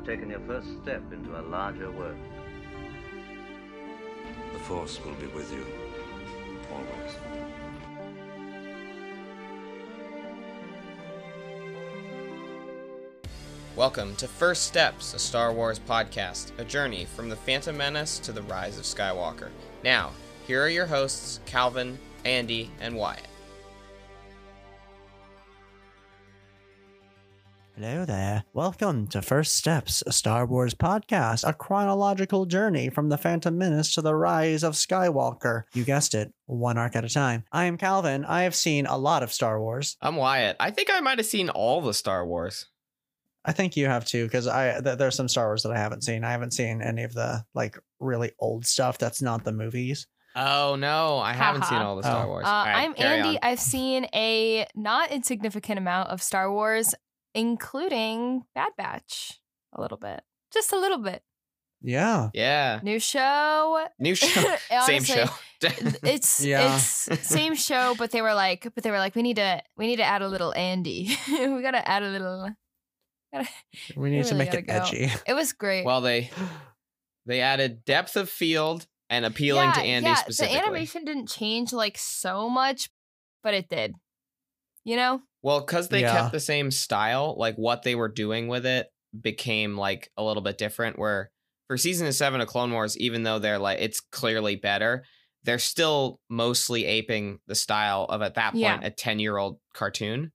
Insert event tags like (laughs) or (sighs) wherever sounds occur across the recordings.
You've taken your first step into a larger world. The Force will be with you. Always. Welcome to First Steps, a Star Wars podcast, a journey from the Phantom Menace to the rise of Skywalker. Now, here are your hosts, Calvin, Andy, and Wyatt. Hello there. Welcome to First Steps, a Star Wars podcast, a chronological journey from the Phantom Menace to the rise of Skywalker. You guessed it, one arc at a time. I am Calvin. I have seen a lot of Star Wars. I'm Wyatt. I think I might have seen all the Star Wars. I think you have too, because I th- there's some Star Wars that I haven't seen. I haven't seen any of the like really old stuff that's not the movies. Oh no, I haven't seen all the Star Oh. Wars. Uh, All right, I'm Andy. on. I've seen a not insignificant amount of Star Wars, including Bad Batch, a little bit, just a little bit. Yeah. Yeah, New show, new show, (laughs) (laughs) same show. (laughs) It's Yeah. it's same show, but they were like, but they were like, we need to we need to add a little Andy. we gotta add a little. Gotta, We need to really make gotta it go. edgy. it was great. well, they (gasps) they added depth of field and appealing to Andy yeah, specifically. The animation didn't change like so much, but it did. You know? Well, because they Yeah. kept the same style, like what they were doing with it became like a little bit different. Where for season seven of Clone Wars, even though they're like it's clearly better, they're still mostly aping the style of at that point Yeah. a ten year old cartoon,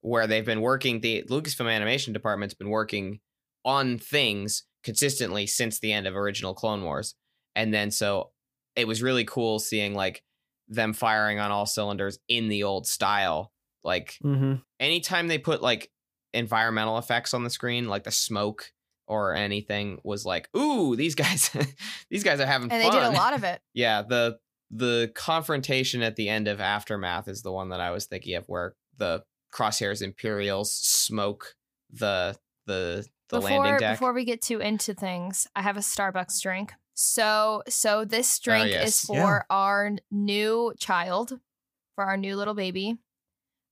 where they've been working. The Lucasfilm animation department's been working on things consistently since the end of original Clone Wars, and then so it was really cool seeing like them firing on all cylinders in the old style like Mm-hmm. anytime they put like environmental effects on the screen, like the smoke or anything, was like, ooh, these guys, (laughs) these guys are having And fun. they did a lot of it. (laughs) Yeah, the the confrontation at the end of Aftermath is the one that I was thinking of, where the Crosshairs Imperials smoke the the the before, landing deck. Before we get too into things, I have a Starbucks drink. So so this drink Oh, yes. is for Yeah. our new child, for our new little baby.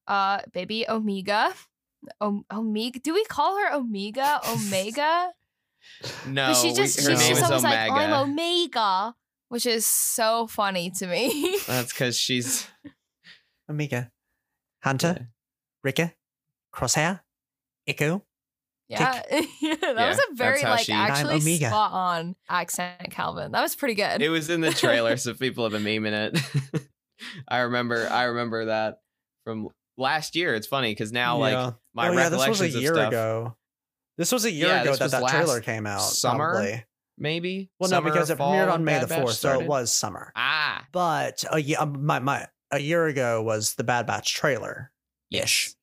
Uh baby Omega. O- Omega. Do we call her Omega? Omega? no, but she we- just her she name just is always like Omega. I'm Omega, which is so funny to me. (laughs) That's because she's (laughs) Amiga. Hunter. Rika. Crosshair. Echo. yeah, (laughs) yeah, that Yeah, was a very like she- actually Omega. spot on accent, Calvin. That was pretty good. it was in the trailer, so people have been memeing it. I remember, I remember that from last year. It's funny because now, Yeah. like my oh yeah, this was recollections a of year stuff, ago. This was a year Yeah, ago that that trailer came out. summer? Probably. maybe. Well, no, because it fall premiered on May Bad the fourth, so it was summer. ah But a year, my my a year ago was the Bad Batch trailer. yes.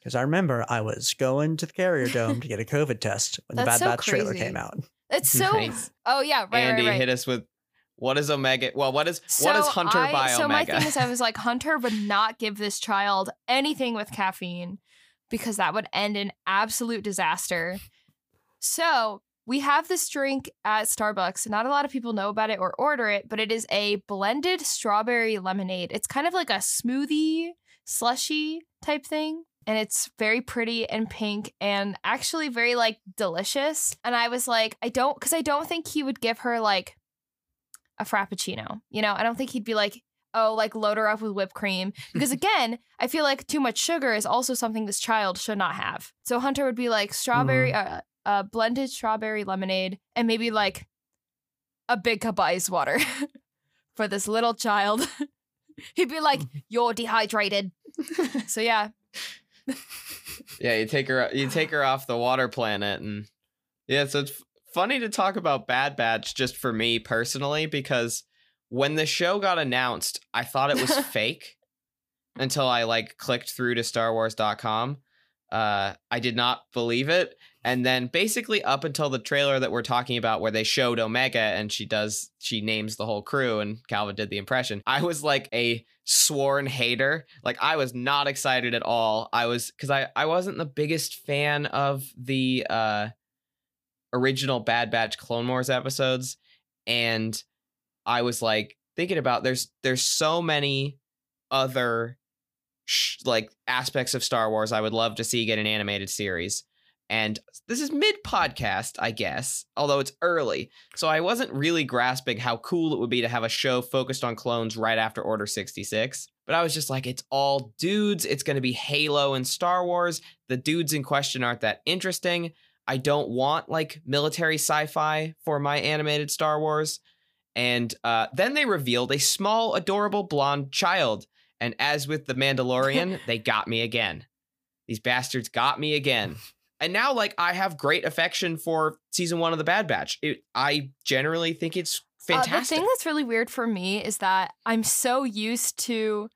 Because I remember I was going to the Carrier Dome to get a (laughs) COVID test when the Bad so Batch trailer came out. It's (laughs) so. Nice. Oh yeah, right, Andy right, right. hit us with what is Omega? Well, what is So what is Hunter I, by So my thing is, I was like, Hunter would not give this child anything with caffeine because that would end in absolute disaster. So we have this drink at Starbucks. Not a lot of people know about it or order it, but it is a blended strawberry lemonade. It's kind of like a smoothie, slushy type thing. And it's very pretty and pink and actually very like delicious. And I was like, I don't, because I don't think he would give her like a frappuccino. You know, I don't think he'd be like, oh, like load her up with whipped cream. (laughs) Because again, I feel like too much sugar is also something this child should not have. So Hunter would be like strawberry, uh, uh, blended strawberry lemonade, and maybe like a big cup of ice water (laughs) for this little child. (laughs) He'd be like, you're dehydrated. so yeah, yeah, you take her you take her off the water planet and yeah, so it's funny to talk about Bad Batch just for me personally because when the show got announced, I thought it was (laughs) fake until I like clicked through to starwars.com. Uh I did not believe it and then basically up until the trailer that we're talking about where they showed Omega and she does she names the whole crew and Calvin did the impression. I was like a sworn hater. Like I was not excited at all. I was cuz I I wasn't the biggest fan of the uh original Bad Batch Clone Wars episodes and I was like thinking about there's there's so many other sh- like aspects of Star Wars I would love to see get an animated series And this is mid podcast, I guess, although it's early. So I wasn't really grasping how cool it would be to have a show focused on clones right after Order 66. But I was just like, it's all dudes. It's going to be Halo and Star Wars. The dudes in question aren't that interesting. I don't want like military sci fi for my animated Star Wars. And uh, then they revealed a small, adorable blonde child. And as with The Mandalorian, (laughs) they got me again. These bastards got me again. And now, like, I have great affection for season one of The Bad Batch. It, I generally think it's Uh, the fantastic. thing that's really weird for me is that I'm so used to.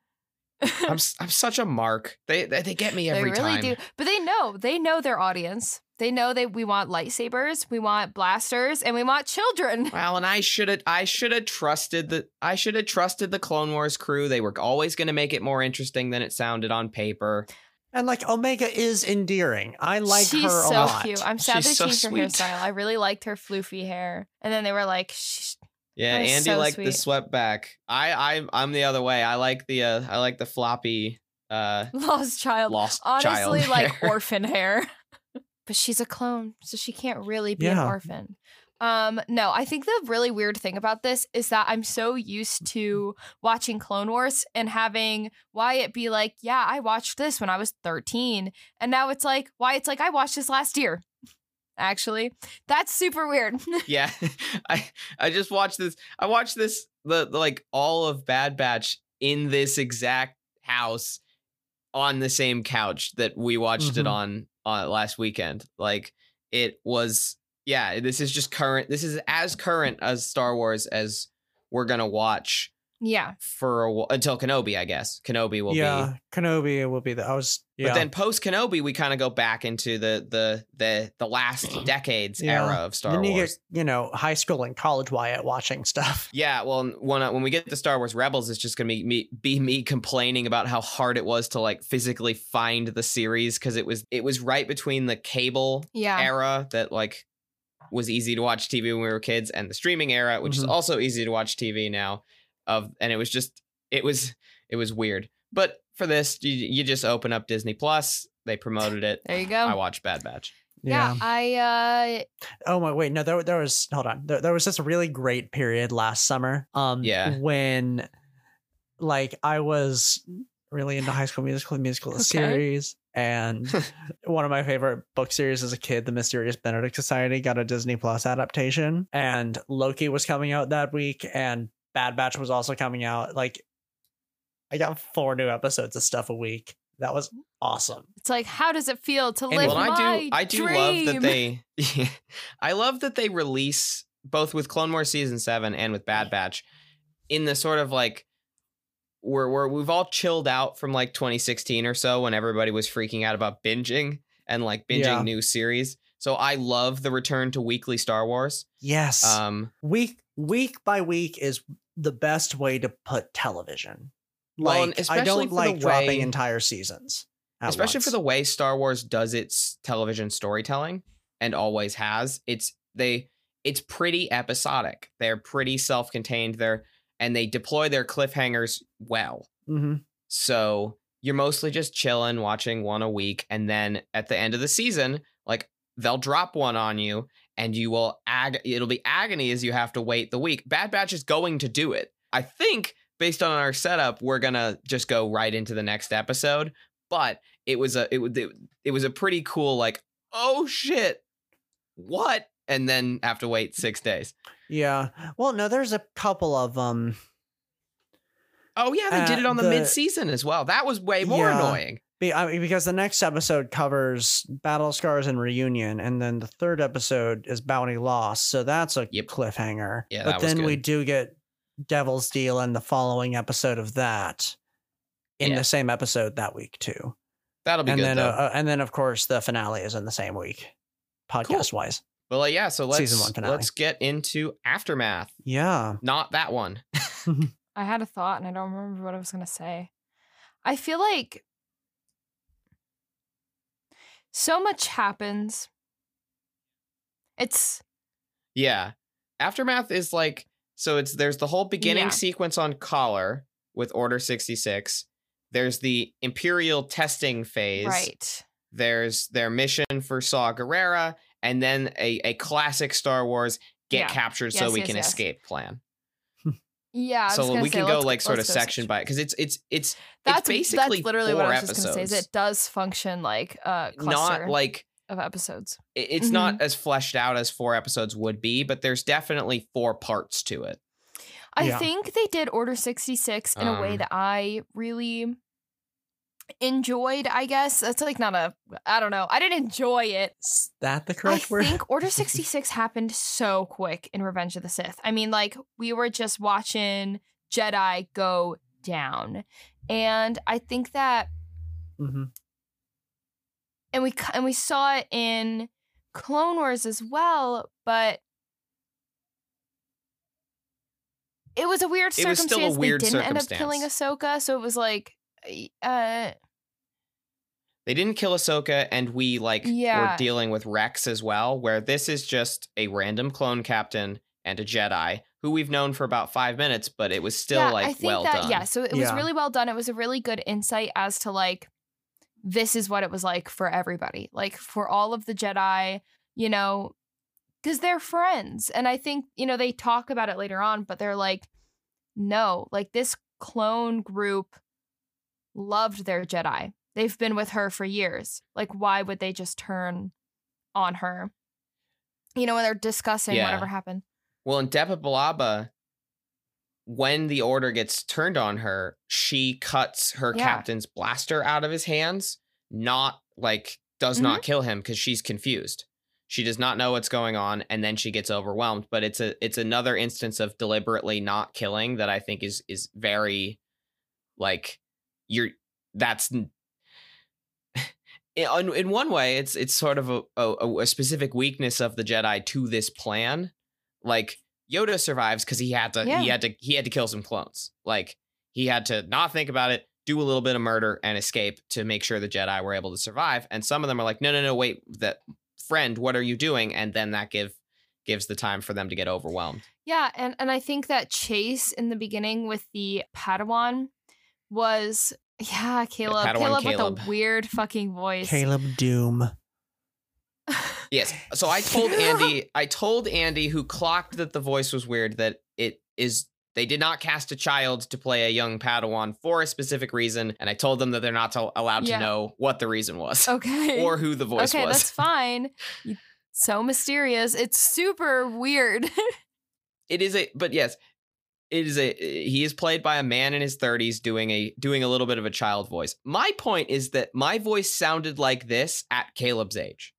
I'm, (laughs) s- I'm such a mark. They, they, they get me every time. they really time. do, but they know they know their audience. They know that we want lightsabers, we want blasters, and we want children. (laughs) Well, and I should have I should have trusted the I should have trusted the Clone Wars crew. They were always going to make it more interesting than it sounded on paper. And like Omega is endearing. I like She's her so a lot. cute. I'm sad She's they so changed her hairstyle. I really liked her floofy hair, and then they were like, Shh. Yeah, Andy so liked the swept back. I I I'm the other way. I like the uh I like the floppy uh (laughs) "Lost child." lost Honestly, child (laughs) like hair. orphan hair. (laughs) but she's a clone, so she can't really be an orphan. Um, no, I think the really weird thing about this is that I'm so used to watching Clone Wars and having Wyatt be like, "Yeah, I watched this when I was 13," and now it's like Wyatt's like, "I watched this last year." Actually, that's super weird. (laughs) yeah. (laughs) I I just watched this. I watched this the, the like all of Bad Batch in this exact house on the same couch that we watched it Mhm. on on last weekend. Like it was yeah, this is just current. This is as current as Star Wars as we're going to watch yeah, for a, wh- until Kenobi, I guess. Kenobi will be yeah, Kenobi will be the. I was. Yeah. But then post Kenobi, we kind of go back into the the the the last (clears throat) decades Yeah. era of Star then you Wars. get you know high school and college Wyatt watching stuff. (laughs) Yeah, well, when when we get to Star Wars Rebels, it's just gonna be me be me complaining about how hard it was to like physically find the series because it was it was right between the cable yeah. era that like was easy to watch TV when we were kids and the streaming era, which is Mhm. also easy to watch TV now. Of and it was just it was it was weird. But for this, you, you just open up Disney Plus. They promoted it. There you go. I watched Bad Batch. yeah, I uh Oh my wait, no, there there was hold on. There, there was this a really great period last summer. Um Yeah. when like I was really into high school musical the musical Okay. series and (laughs) one of my favorite book series as a kid, The Mysterious Benedict Society, got a Disney Plus adaptation and Loki was coming out that week and Bad Batch was also coming out. Like I got four new episodes of stuff a week. That was awesome. it's like, how does it feel to And live well, my I do I do love that they (laughs) I love that they release both with Clone Wars season 7 and with Bad Batch in the sort of like where where we've all chilled out from like 2016 or so when everybody was freaking out about binging and like binging Yeah. new series. So I love the return to weekly Star Wars. Yes. Um week week by week is the best way to put television. Well, Like I don't like dropping entire seasons. especially once. for the way Star Wars does its television storytelling and always has. It's they it's pretty episodic. They're pretty self-contained. They're and they deploy their cliffhangers well. Mhm. So you're mostly just chilling, watching one a week, and then at the end of the season, like they'll drop one on you, and you will ag. It'll be agony as you have to wait the week. Bad Batch is going to do it. I think based on our setup, we're gonna just go right into the next episode. But it was a it was it, it was a pretty cool like oh shit what and then have to wait six days. Yeah. Well, no, there's a couple of um Oh yeah, they did Uh, it on the, the- mid season as well. That was way more Yeah. annoying. Be, I mean, because the next episode covers Battle Scars and Reunion, and then the third episode is Bounty Lost. So that's a Yep. cliffhanger. Yeah, but that was then we do get Devil's Deal and the following episode of that in Yeah. the same episode that week too. That'll be and good then though. uh, uh, and then of course the finale is in the same week, podcast wise. Well, uh, yeah. So let's Season one let's get into aftermath. Yeah. Not that one. (laughs) I had a thought and I don't remember what I was going to say. I feel like so much happens. It's yeah, aftermath is like so. It's there's the whole beginning Yeah. sequence on Kaller with Order sixty six. There's the Imperial testing phase, right. There's their mission for Saw Gerrera, and then a, a classic Star Wars get Yeah. captured so we yes, can yes. escape plan. Yeah, so gonna we say, can go like sort of section by because it's it's it's That's it's basically that's literally what four I was just gonna say. Is it does function like a cluster not like of episodes? it's Mm-hmm. not as fleshed out as four episodes would be, but there's definitely four parts to it. I Yeah. think they did Order 66 in a way Um, that I really enjoyed, I guess. That's like not a I don't know. I didn't enjoy it. Is that the I correct word? think Order (laughs) 66 happened so quick in Revenge of the Sith. I mean, like we were just watching Jedi go down. And I think that hmm and we and we saw it in Clone Wars as well, but it was a weird It was circumstance. still a weird they didn't end up killing Ahsoka, so it was like, uh, They didn't kill Ahsoka, and we like Yeah. were dealing with Rex as well, where this is just a random clone captain and a Jedi who we've known for about five minutes, but it was still yeah, like I think well that done. yeah, so it was Yeah. really well done. It was a really good insight as to like this is what it was like for everybody, like for all of the Jedi, you know, because they're friends, and I think you know they talk about it later on, but they're like, no, like this clone group loved their Jedi. They've been with her for years. Like, why would they just turn on her? You know, when they're discussing Yeah. whatever happened. Well, in Depa Billaba, when the order gets turned on her, she cuts her Yeah. captain's blaster out of his hands, not like does Mm-hmm. not kill him because she's confused. She does not know what's going on, and then she gets overwhelmed. But it's a it's another instance of deliberately not killing that I think is is very like you're that's in, (laughs) in one way it's it's sort of a, a a specific weakness of the Jedi to this plan. Like Yoda survives because he had to Yeah. he had to he had to kill some clones. Like he had to not think about it, do a little bit of murder and escape to make sure the Jedi were able to survive. And some of them are like, no, no, no, wait, that friend, what are you doing? And then that give gives the time for them to get overwhelmed. Yeah, and and I think that chase in the beginning with the Padawan was yeah, Caleb. Padawan Caleb, Caleb. with a weird fucking voice. Caleb Dume. Yes. So I told Andy, (laughs) I told Andy who clocked that the voice was weird that it is they did not cast a child to play a young Padawan for a specific reason, and I told them that they're not to, allowed Yeah. to know what the reason was (laughs) Okay. or who the voice okay, was. that's (laughs) fine. So mysterious. It's super weird. it is a but yes it is a he is played by a man in his 30s doing a doing a little bit of a child voice my point is that my voice sounded like this at caleb's age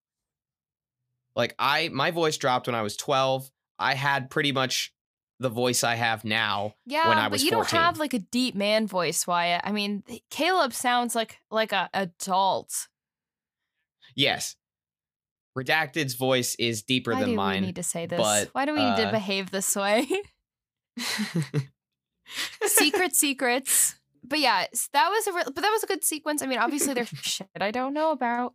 like i my voice dropped when i was 12 i had pretty much the voice i have now yeah, When I was but you don't have like a deep man voice, Wyatt. I mean, Caleb sounds like like a adult. yes redacted's voice is deeper Why than do mine we need to say this? but, Why do we need to uh, behave this way? (laughs) (laughs) secret secrets. But yeah, that was a re- but that was a good sequence. I mean, obviously there's (laughs) shit I don't know about,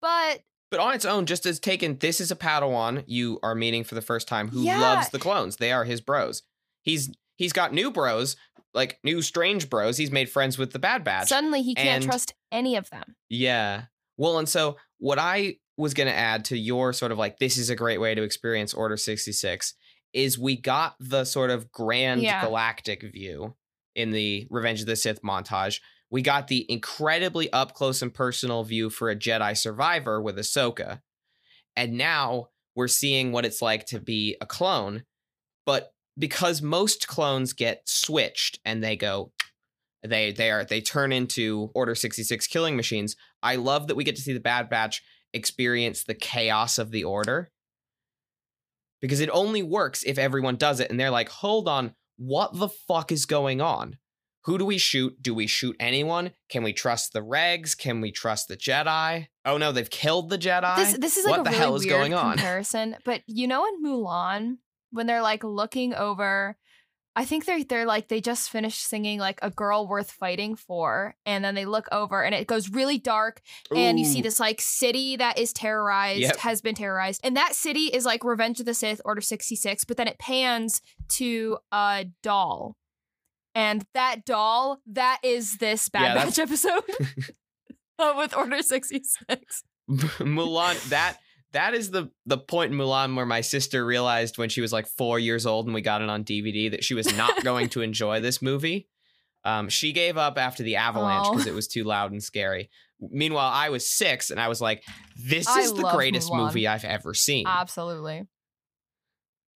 but But on its own, just as taken, this is a Padawan you are meeting for the first time who Yeah. loves the clones. They are his bros. He's he's got new bros, like new strange bros. He's made friends with the Bad Batch. suddenly he can't and- trust any of them. yeah. Well, and so what I was going to add to your sort of like this is a great way to experience Order 66 is we got the sort of grand Yeah. galactic view in the Revenge of the Sith montage. We got the incredibly up close and personal view for a Jedi survivor with Ahsoka. And now we're seeing what it's like to be a clone. But because most clones get switched and they go they they are they turn into Order 66 killing machines, I love that we get to see the Bad Batch experience the chaos of the order. Because it only works if everyone does it and they're like, "Hold on, what the fuck is going on? Who do we shoot? Do we shoot anyone? Can we trust the regs? Can we trust the Jedi? Oh no, they've killed the Jedi. This this is like what a the really hell is weird going on? comparison. But you know in Mulan when they're like looking over I think they're they're like they just finished singing like a girl worth fighting for and then they look over and it goes really dark and you see this like city that is terrorized Yep. has been terrorized and that city is like Revenge of the Sith Order 66 but then it pans to a doll and that doll that is this Bad Yeah, Batch episode (laughs) with Order 66. (laughs) Mulan that that is the the point in Mulan where my sister realized when she was like 4 years old and we got it on DVD that she was not going to (laughs) enjoy this movie. Um, she gave up after the avalanche because it was too loud and scary. Meanwhile, I was 6 and I was like this I is the greatest Mulan. movie I've ever seen. Absolutely.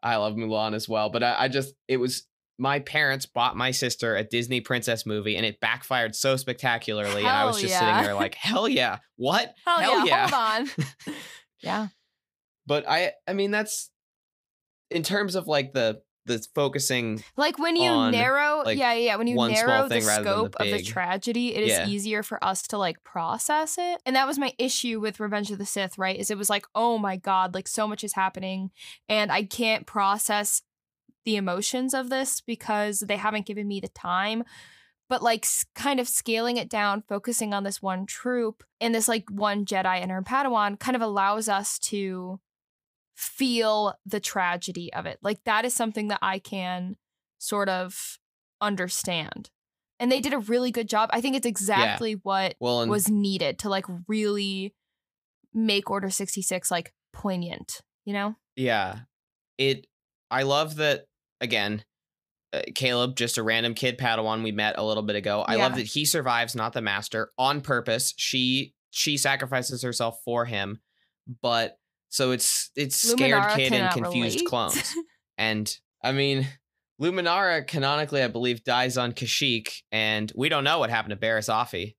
I love Mulan as well, but I, I just it was my parents bought my sister a Disney princess movie and it backfired so spectacularly and I was just yeah. sitting there like hell yeah. What? Hell, Hell yeah, yeah. Hold on. (laughs) yeah. but i i mean that's in terms of like the the focusing Like when you on, narrow, like, yeah, yeah, when you narrow the than the scope of the tragedy, it is Yeah. easier for us to like process it. And that was my issue with Revenge of the Sith, right? Is it was like, oh my god, like so much is happening, and I can't process the emotions of this because they haven't given me the time. But like kind of scaling it down, focusing on this one troop and this like one Jedi and her Padawan kind of allows us to feel the tragedy of it. Like that is something that I can sort of understand. And they did a really good job. I think it's exactly what well and was needed to like really make Order 66 like poignant, you know? yeah it i love that again uh, caleb just a random kid padawan we met a little bit ago i love that he survives not the master on purpose she she sacrifices herself for him but so it's it's scared kid and confused relate. clones (laughs) and i mean luminara canonically i believe dies on kashyyyk and we don't know what happened to Barriss Offee.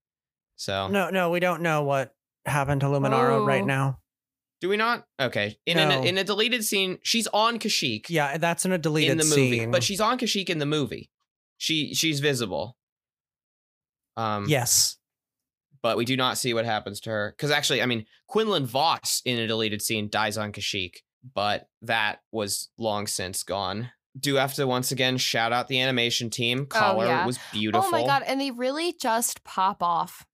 so No, no, we don't know what happened to Luminara right Oh. now. Do we not? Okay. In No. an, in a deleted scene, she's on Kashyyyk Yeah, that's in a deleted in the movie, scene. but she's on Kashyyyk in the movie. She she's visible. Um, yes. but we do not see what happens to her because actually, I mean, Quinlan Vos in a deleted scene dies on Kashyyyk, but that was long since gone. Do have to once again shout out the animation team. Color Oh, yeah. was beautiful. Oh my god, and they really just pop off.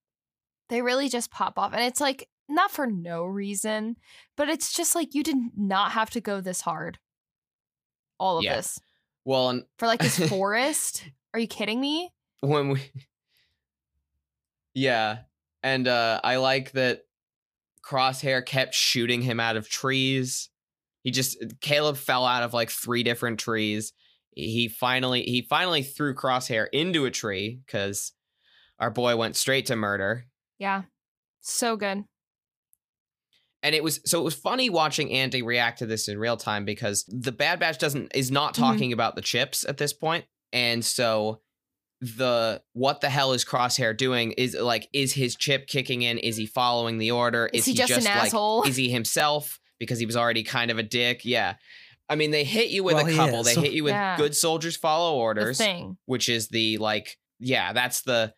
They really just pop off. And it's like not for no reason, but it's just like you did not have to go this hard. All of Yeah. this. Well, and For like this (laughs) forest. Are you kidding me? when we yeah and uh i like that crosshair kept shooting him out of trees he just caleb fell out of like three different trees he finally he finally threw crosshair into a tree because our boy went straight to murder Yeah. So good. And it was so it was funny watching Andy react to this in real time because the Bad Batch doesn't is not Mhm. talking about the chips at this point, and so the what the hell is Crosshair doing is like is his chip kicking in? Is he following the order? Is, he, just, an like asshole? is he himself because he was already kind of a dick? Yeah. I mean, they hit you with Well, a couple. is. They hit you with Yeah. good soldiers follow orders thing. which is the like yeah that's the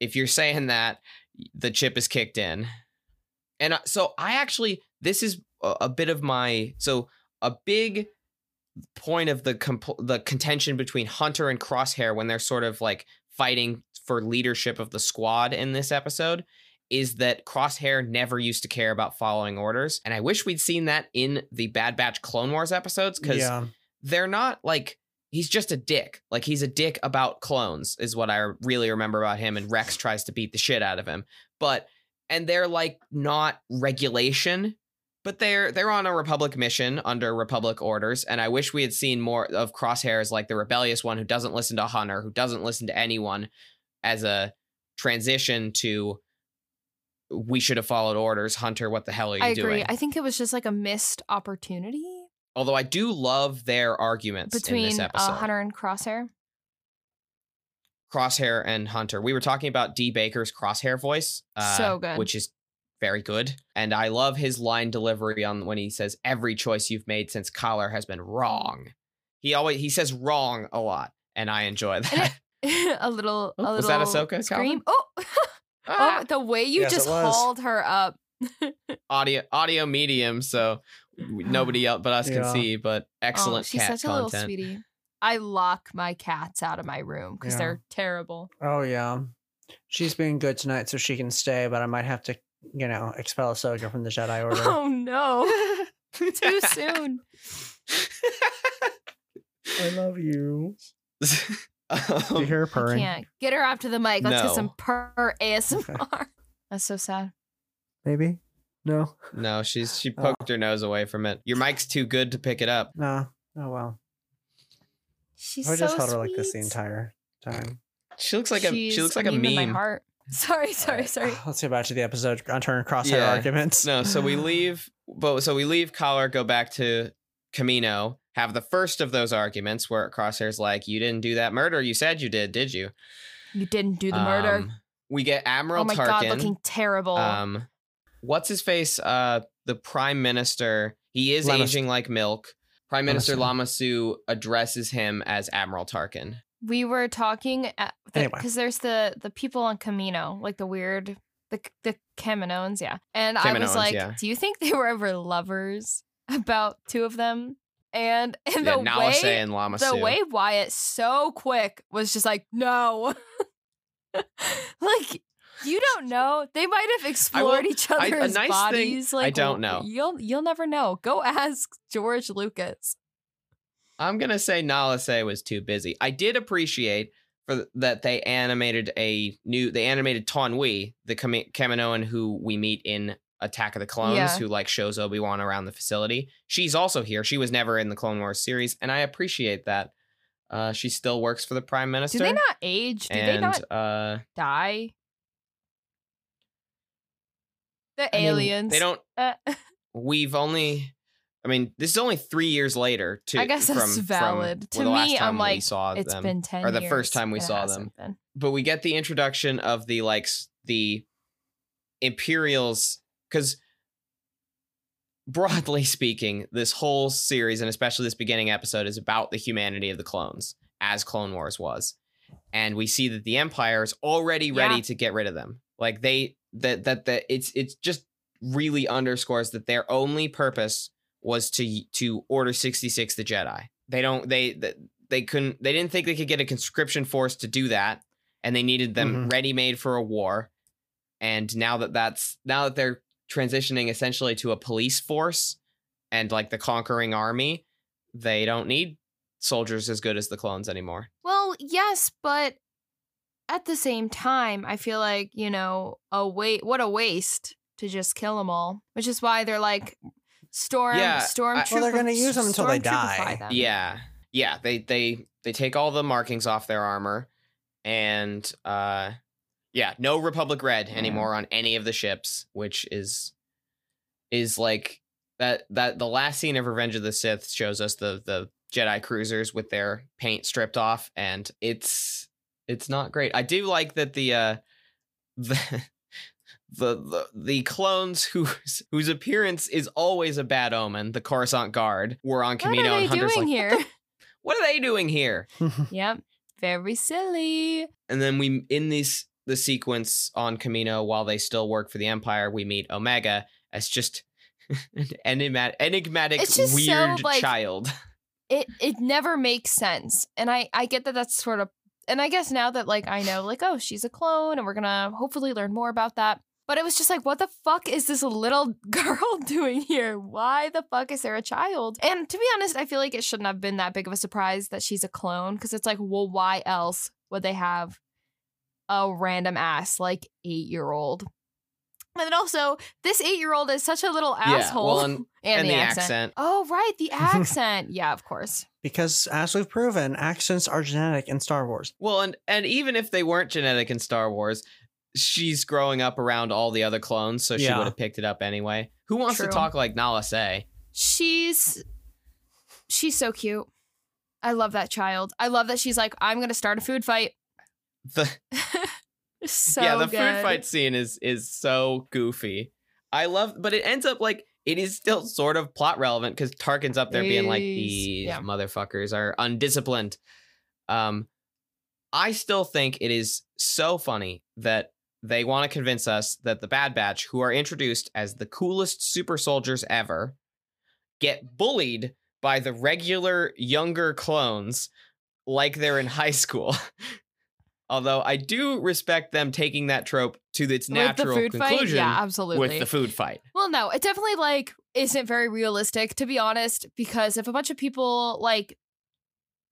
if you're saying that the chip is kicked in and uh, so i actually this is a, a bit of my so a big point of the comp- the contention between hunter and crosshair when they're sort of like fighting for leadership of the squad in this episode is that crosshair never used to care about following orders and i wish we'd seen that in the bad batch clone wars episodes because Yeah. they're not like he's just a dick. Like he's a dick about clones is what I really remember about him and Rex tries to beat the shit out of him. But and they're like not regulation, but they're they're on a republic mission under republic orders and I wish we had seen more of Crosshair as like the rebellious one who doesn't listen to Hunter, who doesn't listen to anyone as a transition to we should have followed orders. Hunter, what the hell are you I agree. doing? I think it was just like a missed opportunity Although I do love their arguments in between this episode. uh, Hunter and Crosshair. Crosshair and Hunter. We were talking about D Baker's Crosshair voice, uh, So good. which is very good, and I love his line delivery on when he says, "Every choice you've made since Kaller has been wrong." He always he says wrong a lot, and I enjoy that. (laughs) a little, a Oh, little was that Ahsoka, scream. Calvin? (laughs) Oh, Ah, oh, the way you Yes, just hauled her up. (laughs) audio audio medium, so nobody (sighs) else but us Yeah. can see. But oh, excellent she's cat such a little sweetie. I lock my cats out of my room because Yeah. they're terrible. Oh yeah. She's being good tonight, so she can stay. But I might have to, you know, expel Ahsoka from the Jedi (laughs) Order. Oh no, (laughs) too soon. I love you. (laughs) Um, Do you hear her I purring? can't get her off to the mic. Let's get No. some purr ASMR. That's so sad. Maybe. No. No, she's she Oh. poked her nose away from it. Your mic's too good to pick it up. No. Oh well. She's I so just held her like this the entire time. She looks like a she She's looks like a in my meme. heart. (laughs) Sorry, sorry, Alright, sorry. Let's get back to the episode. On turn crosshair Yeah. arguments. No, so we (sighs) leave but so we leave Kaller, go back to Kamino, have the first of those arguments where Crosshair's like, You didn't do that murder. You said you did, did you? You didn't do the murder. Um, we get Admiral oh my Tarkin. god, looking terrible. Um, what's his face? Uh, the Prime Minister. He is Lamas- aging like milk. Prime Minister Lama Su. Lamasu addresses him as Admiral Tarkin. we were talking because Anyway. there's the the people on Kamino, like the weird the the Kaminoans, yeah. And I was Kaminoans, like, yeah. do you think they were ever lovers? About two of them, and (laughs) and yeah, the Nala Se way and Lama Su. the way Wyatt so quick was just like, no, (laughs) like. You don't know. They might have explored each I- a other's nice thing- bodies. I Like don't know. You'll you'll never know. Go ask George Lucas. I'm gonna say Nala Se was too busy. I did appreciate for th- that they animated a new. They animated Taun We, the Kami- Kaminoan who we meet in Attack of the Clones, Yeah. who like shows Obi Wan around the facility. She's also here. She was never in the Clone Wars series, and I appreciate that. Uh, she still works for the Prime Minister. Do they not age? Do they not uh, die? The I mean, aliens. they don't. Uh, We've only. I mean, this is only three years later. To I guess from, that's valid. well, To me, I'm we like, saw it's them. been ten or the years. first time we saw them. been. but we get the introduction of the like the Imperials because broadly (laughs) speaking, this whole series and especially this beginning episode is about the humanity of the clones, as Clone Wars was, and we see that the Empire is already ready Yeah. to get rid of them. Like they that that that it's it's just really underscores that their only purpose was to to order 66 the Jedi. They don't they they, they couldn't they didn't think they could get a conscription force to do that and they needed them Mhm. ready made for a war. And now that that's now that they're transitioning essentially to a police force and like the conquering army, they don't need soldiers as good as the clones anymore. Well, yes, but at the same time, I feel like you know, a wait. What a waste to just kill them all. Which is why they're like storm, Yeah, storm. I- Well, they're gonna use them until they die. Yeah. Yeah, they they they take all the markings off their armor and uh yeah, no Republic Red Yeah. anymore on any of the ships, which is is like that that the last scene of Revenge of the Sith shows us the the Jedi cruisers with their paint stripped off and it's it's not great. I do like that the uh (laughs) the the the, the clones whose whose appearance is always a bad omen, the Coruscant Guard, were on Kamino and Hunter's. What are they and Hunter's doing like, here? what are they doing here? (laughs) yep, very silly. And then we in this the sequence on Kamino while they still work for the Empire, we meet Omega as just (laughs) an enigmatic, enigmatic It's just so, weird like- child. it it never makes sense and i i get that that's sort of and i guess now that like i know like oh she's a clone and we're gonna hopefully learn more about that but it was just like what the fuck is this little (laughs) girl (laughs) doing here? Why the fuck is there a child? And to be honest i feel like it shouldn't have been that big of a surprise that she's a clone because it's like well why else would they have a random ass like eight year old and then also this eight year old is such a little Yeah, asshole well, and- (laughs) and, and the accent. Oh, right, the (laughs) accent. yeah, of course. because as we've proven, accents are genetic in Star Wars. Well, and and even if they weren't genetic in Star Wars, she's growing up around all the other clones, so she would have picked it up anyway. Who wants True. to talk like Nala Se? She's she's so cute. I love that child. I love that she's like, I'm gonna start a food fight. The (laughs) (laughs) So yeah, the good. food fight scene is is so goofy. I love, but it ends up like it is still sort of plot relevant because Tarkin's up there being like, These- "These yeah. motherfuckers are undisciplined." Um, I still think it is so funny that they want to convince us that the Bad Batch, who are introduced as the coolest super soldiers ever, get bullied by the regular younger clones like they're in high (laughs) school. Although I do respect them taking that trope to its With natural the food fight. conclusion Yeah, absolutely. with the food fight. Well, no, it definitely like isn't very realistic to be honest. Because if a bunch of people like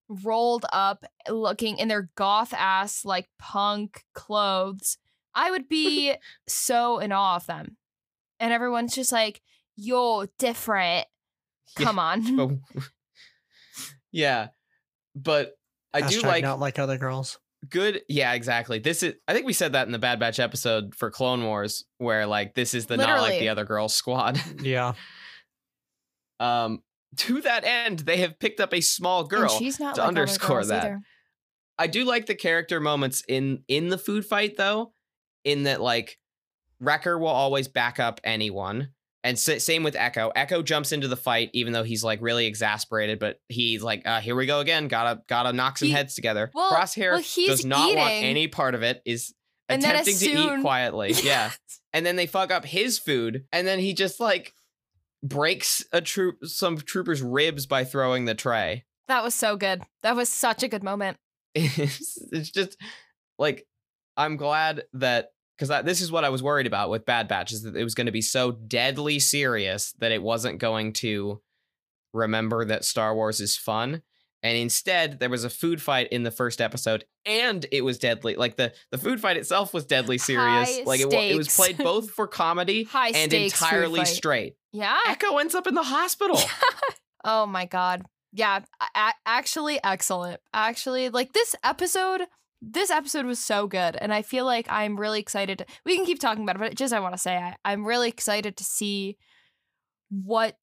rolled up looking in their goth ass like punk clothes I would be (laughs) so in awe of them. And everyone's just like, you're different. Yeah, Come on. (laughs) (laughs) Yeah, but I do Hashtag like not like other girls. Good. Yeah, exactly. This is. I think we said that in the Bad Batch episode for Clone Wars, where like this is the not like the other girls squad. (laughs) Yeah. um, to that end, they have picked up a small And girl. she's not to like other underscore girls that. either. I do like the character moments in in the food fight though, in that like Wrecker will always back up anyone. And sa- same with Echo. Echo jumps into the fight even though he's like really exasperated, but he's like, uh, "Here we go again. Gotta gotta knock some He- heads together." well- Crosshair well, does not want any part of it. Is And then as attempting to eat quietly. (laughs) Yeah, and then they fuck up his food, and then he just like breaks a troop some trooper's ribs by throwing the tray. That was so good. That was such a good moment. (laughs) it's, it's just like I'm glad that because this is what I was worried about with Bad Batch is that it was going to be so deadly serious that it wasn't going to remember that Star Wars is fun. And instead, there was a food fight in the first episode, and it was deadly. Like the the food fight itself was deadly serious. High like it, it was played both for comedy (laughs) High and entirely straight. Yeah. Echo ends up in the hospital. (laughs) Oh my god. Yeah, a- a- actually excellent. Actually, like this episode, this episode was so good, and I feel like I'm really excited. To, we can keep talking about it, but just I want to say I, I'm really excited to see what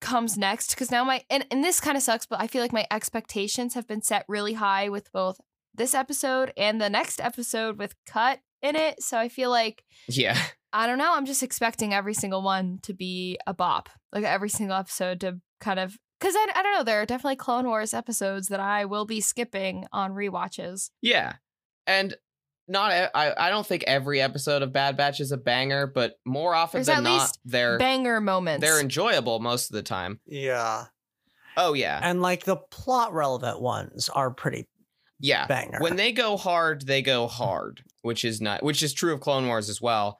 comes next because now my and, and this kind of sucks, but I feel like my expectations have been set really high with both this episode and the next episode with cut in it. So I feel like yeah. I don't know. I'm just expecting every single one to be a bop. Like every single episode to kind of because I, I don't know. There are definitely Clone Wars episodes that I will be skipping on rewatches. Yeah. And not I, I don't think every episode of Bad Batch is a banger, but more often There's than at not least they're Banger moments. they're enjoyable most of the time. Yeah. Oh yeah. And like the plot relevant ones are pretty Yeah. banger. When they go hard, they go hard, which is not which is true of Clone Wars as well.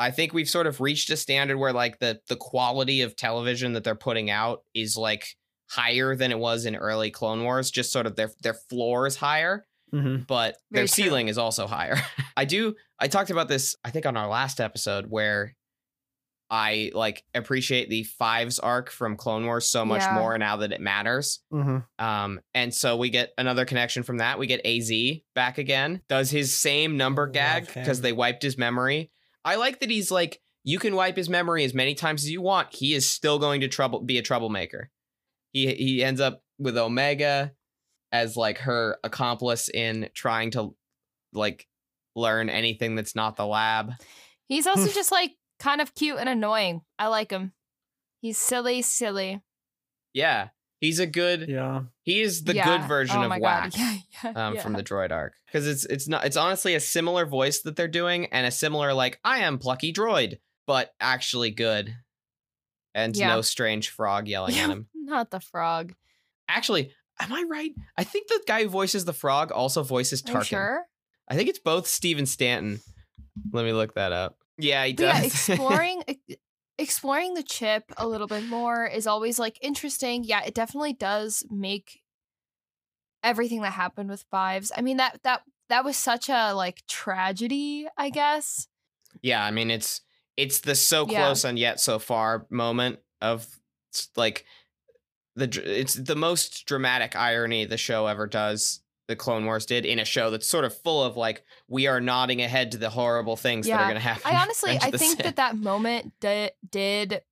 I think we've sort of reached a standard where like the the quality of television that they're putting out is like higher than it was in early Clone Wars, just sort of their their floor is higher. Mhm. but their true. ceiling is also higher. (laughs) I do I talked about this I think on our last episode where I like appreciate the fives arc from Clone Wars so much Yeah. more now that it matters. Mhm. Um and so we get another connection from that. We get AZ back again. Does his same number gag because they wiped his memory. I like that he's like you can wipe his memory as many times as you want. He is still going to trouble be a troublemaker. He he ends up with Omega as like her accomplice in trying to like learn anything that's not the lab. He's also (laughs) just like kind of cute and annoying. I like him. He's silly, silly. Yeah. He's a good Yeah. he is the Yeah. good version oh of my WAC (laughs) Yeah, yeah, um yeah. from the droid arc. Because it's it's not it's honestly a similar voice that they're doing and a similar like I am plucky droid, but actually good. And Yeah. no strange frog yelling at him. (laughs) Not the frog. Actually, am I right? I think the guy who voices the frog also voices Are you Tarkin. sure? I think it's both Stephen Stanton. Let me look that up. Yeah, he does. yeah, (laughs) exploring exploring the chip a little bit more is always like interesting. Yeah, it definitely does make everything that happened with Fives. I mean that that that was such a like tragedy, I guess. yeah, I mean it's it's the so Yeah. close and yet so far moment of like the it's the most dramatic irony the show ever does. The Clone Wars did in a show that's sort of full of like we are nodding ahead to the horrible things that are going to happen. I (laughs) honestly I think Sith. that that moment did did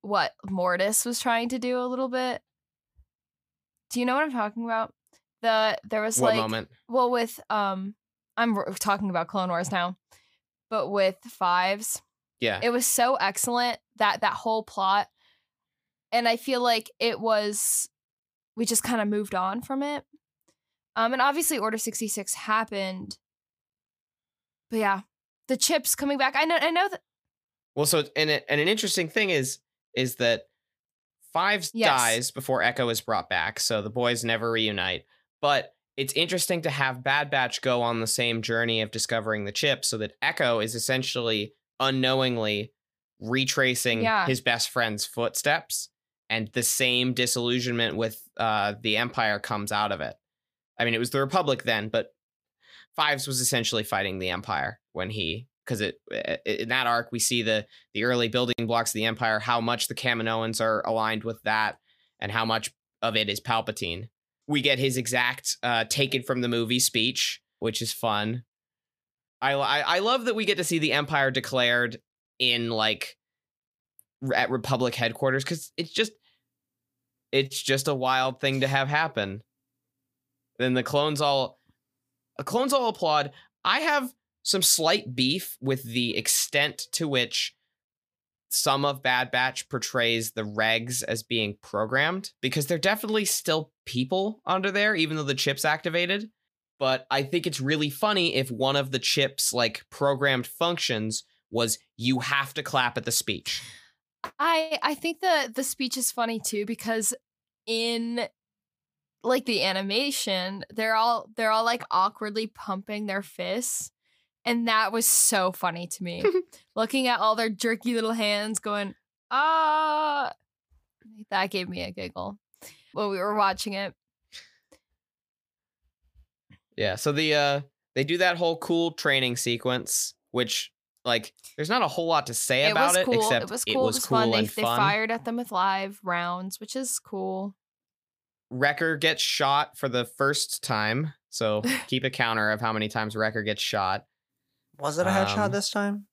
what Mortis was trying to do a little bit. Do you know what I'm talking about? The there was what like moment? well with um I'm talking about Clone Wars now, but with Fives, Yeah, it was so excellent that that whole plot, and I feel like it was we just kind of moved on from it. Um, and obviously Order sixty six happened, but yeah, the chips coming back. I know, I know that. Well, so and it, and an interesting thing is is that Five Yes. dies before Echo is brought back, so the boys never reunite. But it's interesting to have Bad Batch go on the same journey of discovering the chip, so that Echo is essentially unknowingly retracing Yeah. his best friend's footsteps, and the same disillusionment with uh, the Empire comes out of it. I mean, it was the Republic then, but Fives was essentially fighting the Empire when he because it i- in that arc we see the the early building blocks of the Empire, how much the Kaminoans are aligned with that, and how much of it is Palpatine. We get his exact uh, taken from the movie speech, which is fun. I, I I love that we get to see the Empire declared in like at Republic headquarters because it's just it's just a wild thing to have happen. Then the clones all the clones all applaud. I have some slight beef with the extent to which some of Bad Batch portrays the regs as being programmed because they're definitely still people under there, even though the chip's activated. But I think it's really funny if one of the chip's like programmed functions was you have to clap at the speech. I I think the the speech is funny too because in like the animation, they're all they're all like awkwardly pumping their fists. And that was so funny to me. (laughs) Looking at all their jerky little hands going, ah that gave me a giggle when we were watching it. Yeah, so the uh they do that whole cool training sequence, which like there's not a whole lot to say it about was it cool. except it was cool. it cool. was cool fun. They, and they fun. fired at them with live rounds, which is cool. Wrecker gets shot for the first time, so (laughs) keep a counter of how many times Wrecker gets shot. Was it a headshot Um, this time?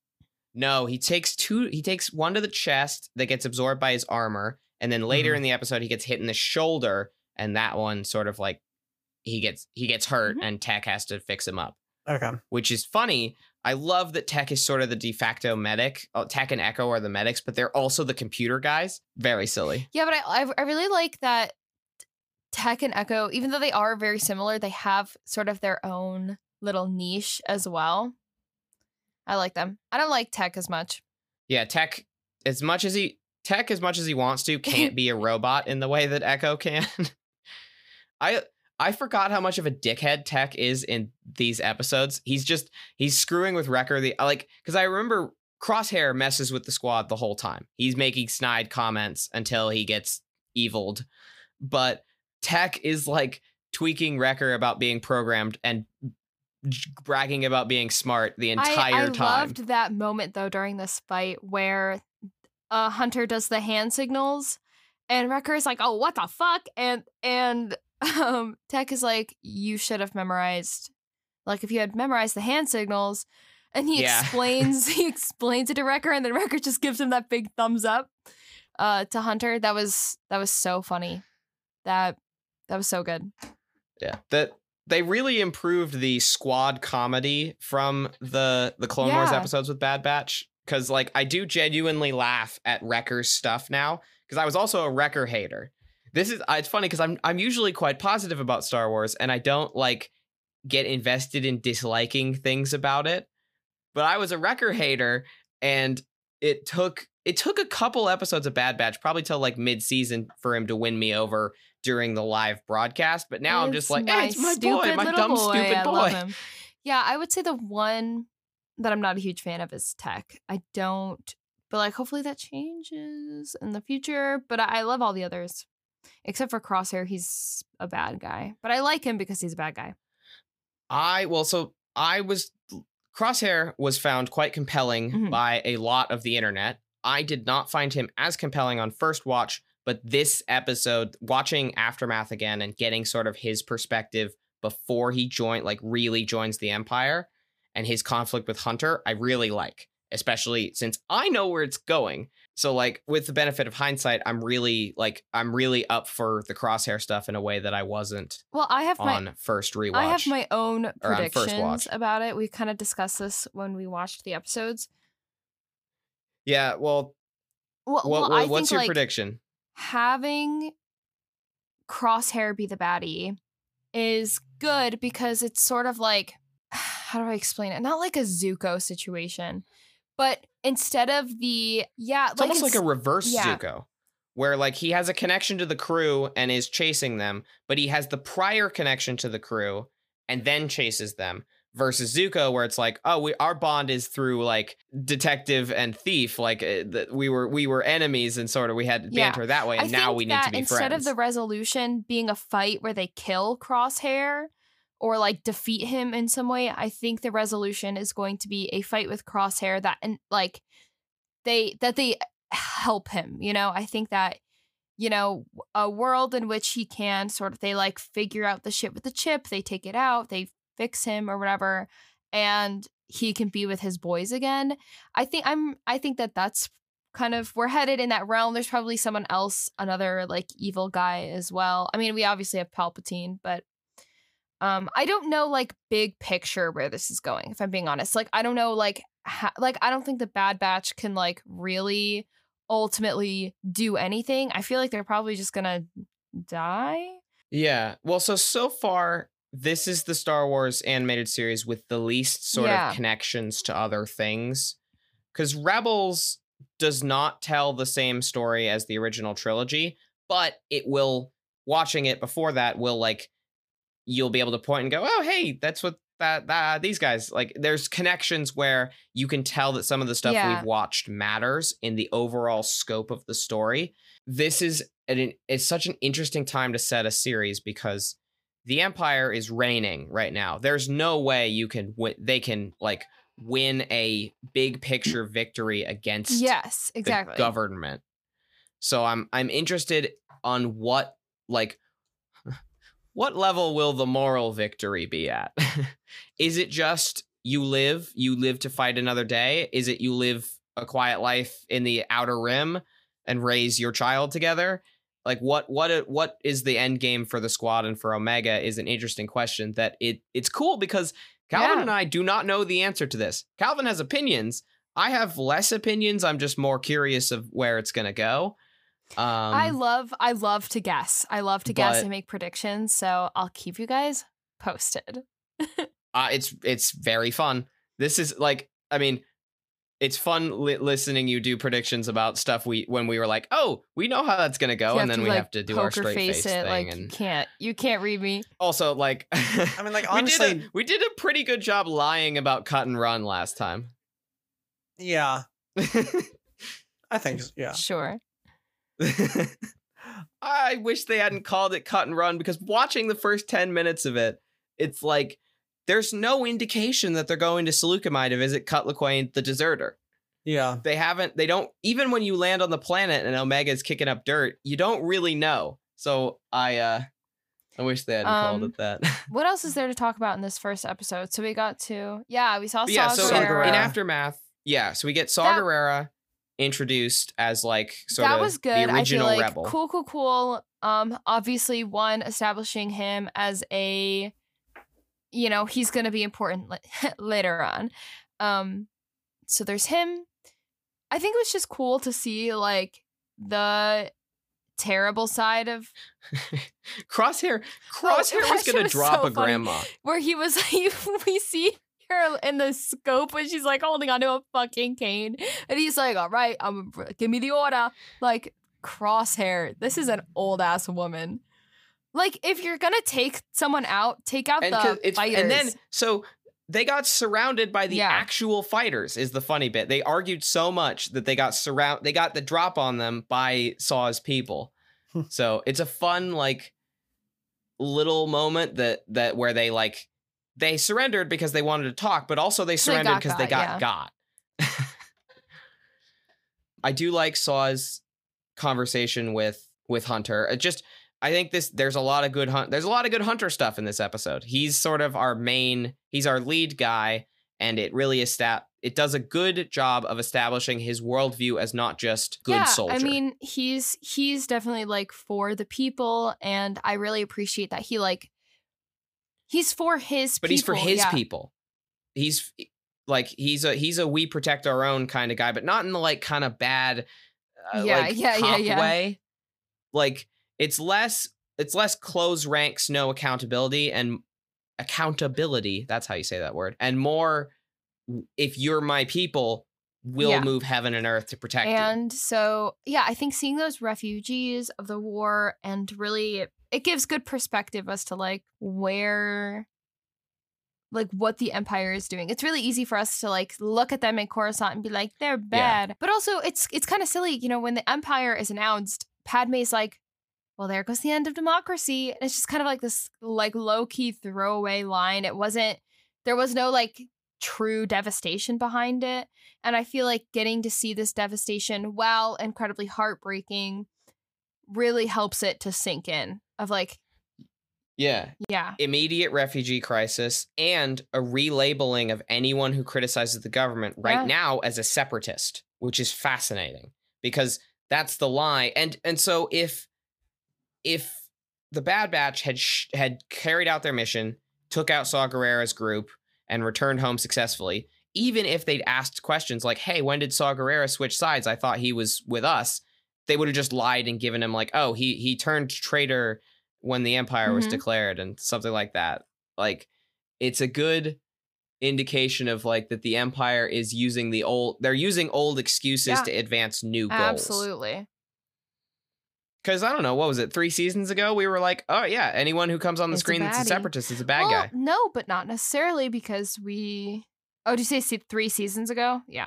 No, he takes two. He takes one to the chest that gets absorbed by his armor, and then later Mhm. in the episode, he gets hit in the shoulder, and that one sort of like he gets he gets hurt, Mhm. and Tech has to fix him up, Okay. which is funny. I love that Tech is sort of the de facto medic. Oh, Tech and Echo are the medics, but they're also the computer guys. Very silly. Yeah, but I, I I really like that Tech and Echo, even though they are very similar, they have sort of their own little niche as well. I like them. I don't like Tech as much. Yeah, Tech as much as he Tech as much as he wants to can't be a (laughs) robot in the way that Echo can. (laughs) I I forgot how much of a dickhead Tech is in these episodes. He's just he's screwing with Wrecker the like cuz I remember Crosshair messes with the squad the whole time. He's making snide comments until he gets eviled. But Tech is like tweaking Wrecker about being programmed and bragging about being smart the entire I, I time. loved that moment though during this fight where uh, Hunter does the hand signals, and Wrecker is like, "Oh, what the fuck?" and and um, Tech is like, "You should have memorized, like if you had memorized the hand signals." And he Yeah. explains (laughs) he explains it to Wrecker, and then Wrecker just gives him that big thumbs up uh, to Hunter. That was that was so funny. That that was so good. Yeah. That they really improved the squad comedy from the the Clone Wars episodes with Bad Batch cuz like I do genuinely laugh at Wrecker's stuff now cuz I was also a Wrecker hater. This is it's funny cuz I'm I'm usually quite positive about Star Wars and I don't like get invested in disliking things about it. But I was a Wrecker hater and it took it took a couple episodes of Bad Batch probably till like mid-season for him to win me over during the live broadcast, but now I'm just It's like, hey, it's my boy, stupid my dumb stupid boy. love him. Yeah, I would say the one that I'm not a huge fan of is Tech. I don't, but like hopefully that changes in the future. But I, I love all the others, except for Crosshair. He's a bad guy, but I like him because he's a bad guy. I well, so I was Crosshair was found quite compelling Mhm. by a lot of the internet. I did not find him as compelling on first watch, but this episode, watching Aftermath again and getting sort of his perspective before he joined, like really joins the Empire and his conflict with Hunter, I really like, especially since I know where it's going. So like with the benefit of hindsight, I'm really like I'm really up for the crosshair stuff in a way that I wasn't Well, I have my first rewatch. I have my own predictions about it. We kind of discussed this when we watched the episodes. Yeah, well, Well, what, well what- what's think your like prediction? Having Crosshair be the baddie is good because it's sort of like (sighs) how do I explain it? Not like a Zuko situation, but instead of the yeah, It's almost like a reverse yeah. Zuko, where like he has a connection to the crew and is chasing them, but he has the prior connection to the crew and then chases them. Versus Zuko, where it's like, oh, we our bond is through like detective and thief, like uh, that we were we were enemies and sort of we had Yeah. banter that way, and I now we need to be instead friends. Instead of the resolution being a fight where they kill Crosshair or like defeat him in some way. I think the resolution is going to be a fight with Crosshair that and like they that they help him, you know? I think that you know, a world in which he can sort of they like figure out the shit with the chip, they take it out, they fix him or whatever and he can be with his boys again. I think I'm I think that that's kind of we're headed in that realm. There's probably someone else, another like evil guy as well. I mean, we obviously have Palpatine, but um I don't know like big picture where this is going if I'm being honest. Like I don't know like ha- like I don't think the Bad Batch can like really ultimately do anything. I feel like they're probably just to die. Yeah. Well, so so far this is the Star Wars animated series with the least sort Yeah. of connections to other things. Cuz Rebels does not tell the same story as the original trilogy, but it will watching it before that will like you'll be able to point and go, "Oh, hey, that's what that that these guys like there's connections where you can tell that some of the stuff Yeah. we've watched matters in the overall scope of the story. This is an it's such an interesting time to set a series because the empire is reigning right now. There's no way you can win, they can like win a big picture victory against Yes, the exactly. government. So I'm I'm interested on what like (laughs) what level will the moral victory be at? (laughs) Is it just you live, you live to fight another day? Is it you live a quiet life in the outer rim and raise your child together? Like what what what is the end game for the squad and for Omega is an interesting question that it it's cool because Calvin Yeah. and I do not know the answer to this. Calvin has opinions. I have less opinions. I'm just more curious of where it's going to go. Um, I love I love to guess. I love to guess and make predictions, so I'll keep you guys posted. (laughs) uh, it's it's very fun. This is like, I mean, it's fun li- listening you do predictions about stuff we when we were like, oh, we know how that's gonna go, and then to, we like, have to do our straight face, it, thing, like you and can't you can't read me. also like, (laughs) I mean, like, we did a, honestly- we did a pretty good job lying about cut and run last time. Yeah, (laughs) I think s- yeah. Sure. (laughs) I wish they hadn't called it cut and run because watching the first 10 minutes of it, it's like there's no indication that they're going to Saleucami to visit Cut Lawquane, the deserter. Yeah. They haven't, they don't, even when you land on the planet and Omega's kicking up dirt, you don't really know. So I, uh, I wish they hadn't called Um, it that. (laughs) What else is there to talk about in this first episode? So we got to yeah, we saw But yeah, Saw so in, Gerrera. in Aftermath, yeah, so we get Saw That- Gerrera introduced as like sort that of was good. the I feel original like rebel. cool, cool, cool. Um, obviously, one establishing him as a, you know, he's gonna be important la- (laughs) later on. Um, so there's him. I think it was just cool to see like the terrible side of (laughs) Crosshair, Crosshair was gonna drop so a funny. grandma. where he was (laughs) like, we see her in the scope and she's like holding onto a fucking cane, and he's like, "All right, I'm give me the order." Like crosshair, this is an old ass woman. Like if you're gonna take someone out, take out and 'cause the it's fighters. and then so they got surrounded by the Yeah. actual fighters is the funny bit. They argued so much that they got surround they got the drop on them by saw's people. Hmm. So it's a fun like little moment that that where they like they surrendered because they wanted to talk but also they So they surrendered got because they got, got got. (laughs) I do like saw's conversation with with hunter. It just I think this there's a lot of good hunt there's a lot of good hunter stuff in this episode. He's sort of our main he's our lead guy and it really estab- it does a good job of establishing his worldview as not just good yeah, soldier. I mean, he's he's definitely like for the people, and I really appreciate that he like he's for his. People. But he's for his yeah. people. He's like he's a he's a we protect our own kind of guy, but not in the like kind of bad uh, Yeah, like yeah, yeah, yeah. way. Like it's less it's less close ranks, no accountability and accountability, that's how you say that word. And more if you're my people, we'll Yeah. move heaven and earth to protect you. And so, yeah, I think seeing those refugees of the war and really it gives good perspective as to like where like what the empire is doing. It's really easy for us to like look at them in Coruscant and be like they're bad. But also it's it's kind of silly, you know, when the empire is announced, Padme's like well, there goes the end of democracy. And it's just kind of like this like low key throwaway line. It wasn't there was no like true devastation behind it. And I feel like getting to see this devastation, while incredibly heartbreaking, really helps it to sink in. Of like, Yeah. yeah, Immediate refugee crisis and a relabeling of anyone who criticizes the government right Yeah. now as a separatist, which is fascinating because that's the lie. And and so if if the Bad Batch had sh- had carried out their mission, took out Saw Gerrera's group, and returned home successfully, even if they'd asked questions like, "Hey, when did Saw Gerrera switch sides? I thought he was with us." They would have just lied and given him like, "Oh, he he turned traitor when the Empire was Mhm. declared," and something like that. Like, it's a good indication of like that the Empire is using the old. They're using old excuses Yeah. to advance new goals. absolutely. Because I don't know, what was it? Three seasons ago, we were like, "Oh yeah, anyone who comes on the It's a screen that's a separatist is a bad well, guy." No, but not necessarily because we. Oh, did you say three seasons ago? Yeah,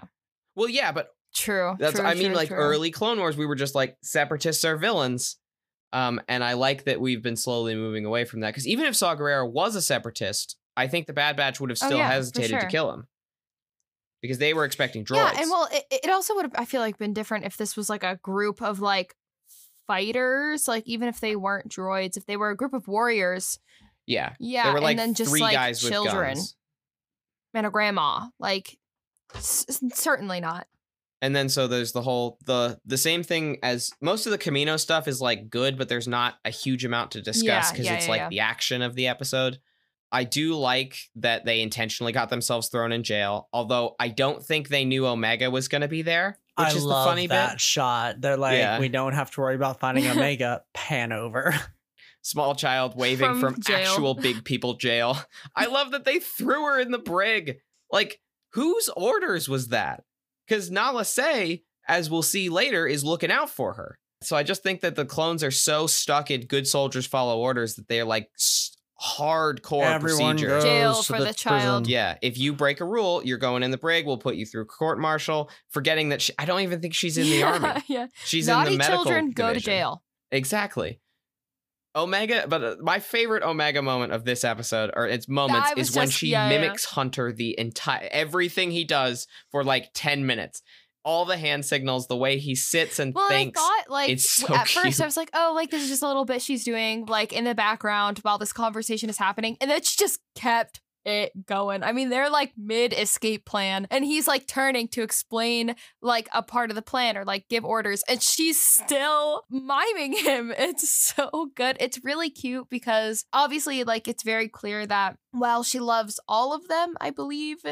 Well, yeah, but true. That's true, I mean true, like true. early Clone Wars we were just like separatists are villains. Um and I like that we've been slowly moving away from that cuz even if Saw Gerrera was a separatist, I think the Bad Batch would have Oh, still yeah, for hesitated to kill him. Because they were expecting droids. Yeah, and well, it, it also would have. I feel like been different if this was like a group of like fighters, like even if they weren't droids, if they were a group of warriors. yeah. Yeah, There were like and then just three like guys with children guns. and a grandma. Like, certainly not. And then so there's the whole the the same thing as most of the Kamino stuff is like good, but there's not a huge amount to discuss Yeah, because yeah, it's yeah, like yeah. the action of the episode. I do like that they intentionally got themselves thrown in jail, although I don't think they knew Omega was going to be there, which I is love the funny that bit. shot. They're like, Yeah. we don't have to worry about finding Omega. (laughs) Pan over. Small child waving From from, jail. actual big people jail. (laughs) I love that they threw her in the brig. Like, whose orders was that? Because Nala Se, as we'll see later, is looking out for her. So I just think that the clones are so stuck in good soldiers follow orders that they're like s- hardcore Everyone procedure. goes Jail to for the, the child. prison. Yeah, if you break a rule, you're going in the brig. We'll put you through court martial. Forgetting that she, I don't even think she's in the yeah, army. (laughs) Yeah, She's naughty in the medical children go to jail. Exactly. Omega, but uh, my favorite Omega moment of this episode, or its moments, I was is when she yeah, yeah, yeah. mimics Hunter the entire everything he does for like ten minutes. All the hand signals, the way he sits and Well, thinks. I thought like It's so at first. I was like, oh, like this is just a little bit she's doing like in the background while this conversation is happening, and then she just kept it going. I mean, they're like mid escape plan, and he's like turning to explain like a part of the plan or like give orders, and she's still miming him. (laughs) It's so good. It's really cute because obviously, like, it's very clear that while she loves all of them, I believe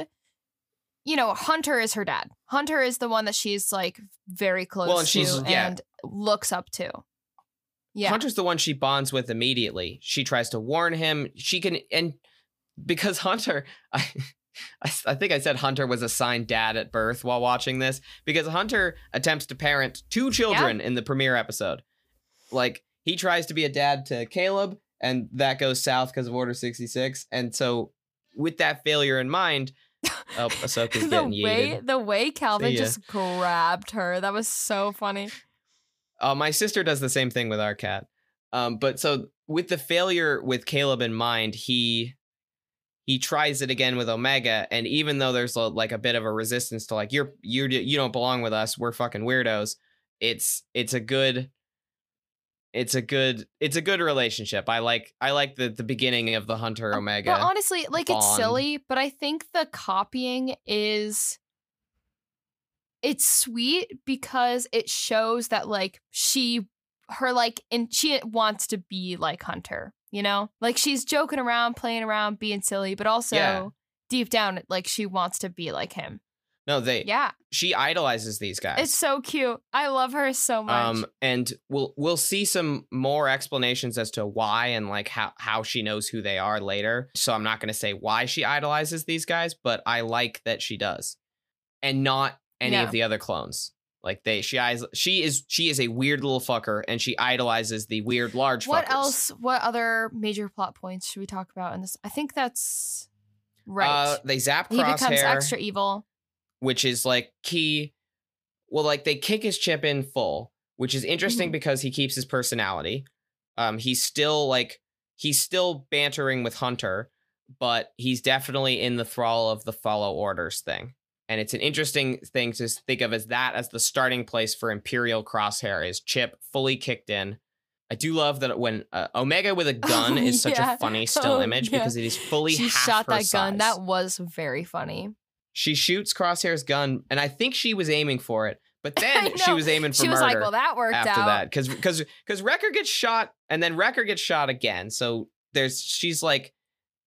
you know, Hunter is her dad. Hunter is the one that she's like very close Well, and she's- to yeah. and looks up to. Yeah. Hunter's the one she bonds with immediately. She tries to warn him. She can, and because Hunter, (laughs) I, I, I think I said Hunter was assigned dad at birth while watching this because Hunter attempts to parent two children in the premiere episode. Like he tries to be a dad to Caleb, and that goes south because of Order sixty six. And so, with that failure in mind, oh, Ahsoka's (laughs) the getting way yeeted. the way Calvin just grabbed her. That was so funny. Uh, my sister does the same thing with our cat. Um, but so with the failure with Caleb in mind, he he tries it again with Omega, and even though there's a, like a bit of a resistance to like you're you're you don't belong with us, we're fucking weirdos. It's it's a good it's a good it's a good relationship. I like I like the the beginning of the Hunter um, Omega. But honestly, like it's silly, but I think the copying is it's sweet because it shows that like she her like and she wants to be like Hunter, you know? Like she's joking around, playing around, being silly, but also Yeah. deep down like she wants to be like him. No, they Yeah. she idolizes these guys. It's so cute. I love her so much. Um, and we'll we'll see some more explanations as to why and like how how she knows who they are later. So I'm not going to say why she idolizes these guys, but I like that she does, and not any Yeah. of the other clones. Like they, she eyes, she is she is a weird little fucker, and she idolizes the weird large. what fuckers. else? What other major plot points should we talk about in this? I think that's right. Uh, they zap he becomes extra evil. Which is like key. Well, like they kick his chip in full, which is interesting Mhm. because he keeps his personality. Um, he's still like he's still bantering with Hunter, but he's definitely in the thrall of the follow orders thing. And it's an interesting thing to think of as that as the starting place for Imperial Crosshair is Chip fully kicked in. I do love that when uh, Omega with a (laughs) gun Oh, is such yeah. a funny still Oh, image yeah. because it is fully she half shot that gun. That was very funny. She shoots Crosshair's gun, and I think she was aiming for it, but (laughs) then she was aiming for murder. She was like, "Well, that worked after out." that because because because Wrecker gets shot, and then Wrecker gets shot again. So there's she's like,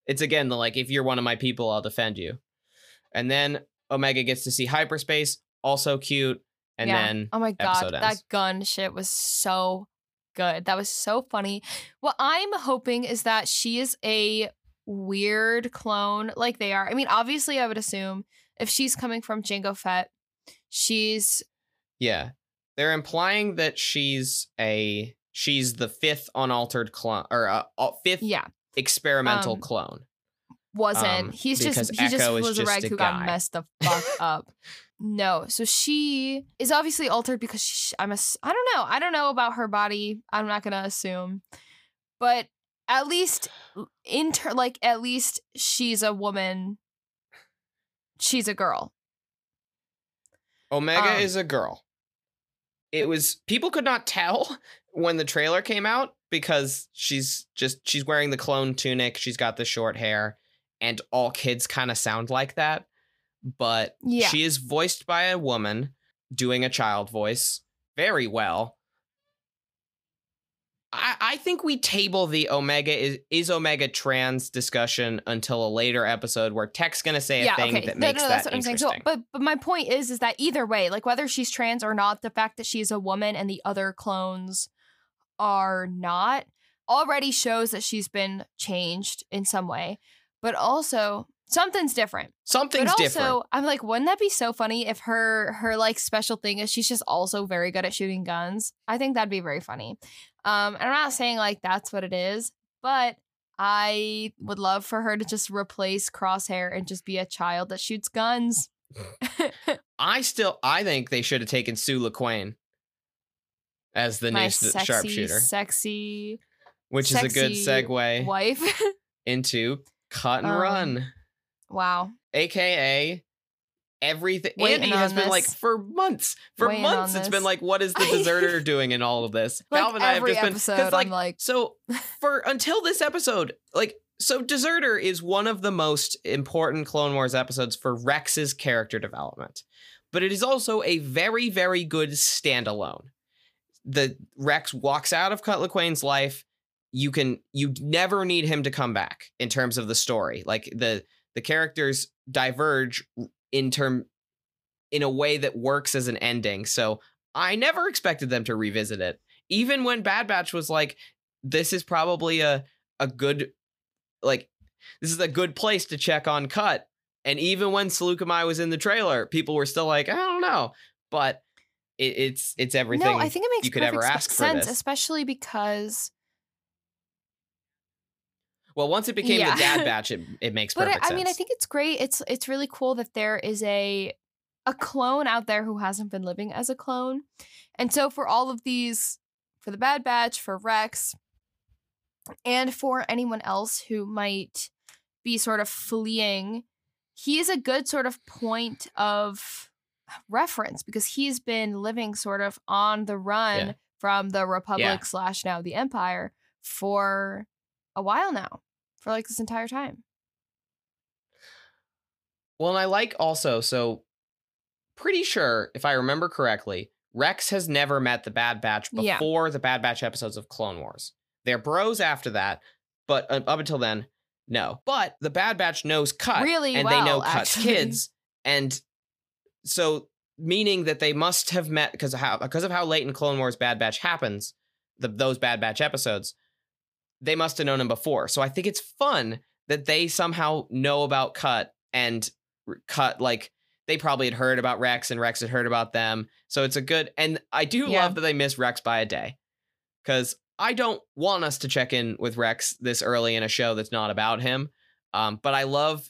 it's again the like, if you're one of my people, I'll defend you. And then Omega gets to see hyperspace, also cute, and Yeah. then Oh my god, that gun shit was so good. That was so funny. What I'm hoping is that she is a weird clone like they are. I mean, obviously I would assume if she's coming from Jango Fett, she's yeah, they're implying that she's a she's the fifth unaltered clone or uh, fifth yeah, experimental Um, clone. wasn't. Um, He's just he just Echo was a reg who guy. got messed the fuck (laughs) up. No, so she is obviously altered because she, I'm a I don't know. I don't know about her body. I'm not gonna assume, but at least inter like at least she's a woman. She's a girl. Omega Um, is a girl. It was people could not tell (laughs) when the trailer came out because she's just she's wearing the clone tunic, she's got the short hair, and all kids kind of sound like that. But Yeah. she is voiced by a woman doing a child voice very well. I, I think we table the Omega is is Omega trans discussion until a later episode where Tech's gonna say a yeah, thing okay. that no, makes no, that that's what I'm saying. interesting. So, but but my point is, is that either way, like whether she's trans or not, the fact that she's a woman and the other clones are not already shows that she's been changed in some way. But also something's different. Something's but also, different. I'm like, wouldn't that be so funny if her her like special thing is she's just also very good at shooting guns? I think that'd be very funny. Um, and I'm not saying like that's what it is, but I would love for her to just replace Crosshair and just be a child that shoots guns. (laughs) I still I think they should have taken Suu Lawquane as the My new s- sexy, sharpshooter, sexy which is a good segue wife. (laughs) into Cut and Um, Run, wow. aka everything. Waiting Andy has been like for months, for Waiting months. on It's been like, what is the (laughs) deserter doing in all of this? Like Calvin and I have just been episode, 'cause, like like, so (laughs) for until this episode, like so Deserter is one of the most important Clone Wars episodes for Rex's character development. But it is also a very, very good standalone. The Rex walks out of Cut Lawquane's life. You can you never need him to come back in terms of the story. Like the the characters diverge in term in a way that works as an ending. So I never expected them to revisit it. Even when Bad Batch was like, this is probably a a good like this is a good place to check on cut. And even when Saleucami was in the trailer, people were still like, I don't know. But it, it's it's everything. no, I think it makes you could ever ask for sense, especially because well, once it became Yeah. the Dad (laughs) Batch, it, it makes but perfect I, I mean, I think it's great. It's it's really cool that there is a a clone out there who hasn't been living as a clone, and so for all of these, for the Bad Batch, for Rex, and for anyone else who might be sort of fleeing, he is a good sort of point of reference because he's been living sort of on the run Yeah. from the Republic Yeah. slash now the Empire for a while now, for like this entire time. Well, and I like also, so pretty sure, if I remember correctly, Rex has never met the Bad Batch Yeah. before the Bad Batch episodes of Clone Wars. They're bros after that, but uh, up until then, no. But the Bad Batch knows Cut, Really and they know well, Cut's actually. kids, and so meaning that they must have met because of how because of how late in Clone Wars Bad Batch happens, the, those Bad Batch episodes, they must have known him before. So I think it's fun that they somehow know about Cut and Cut like they probably had heard about Rex and Rex had heard about them. So it's a good and I do Yeah. love that they miss Rex by a day. Cuz I don't want us to check in with Rex this early in a show that's not about him. Um but I love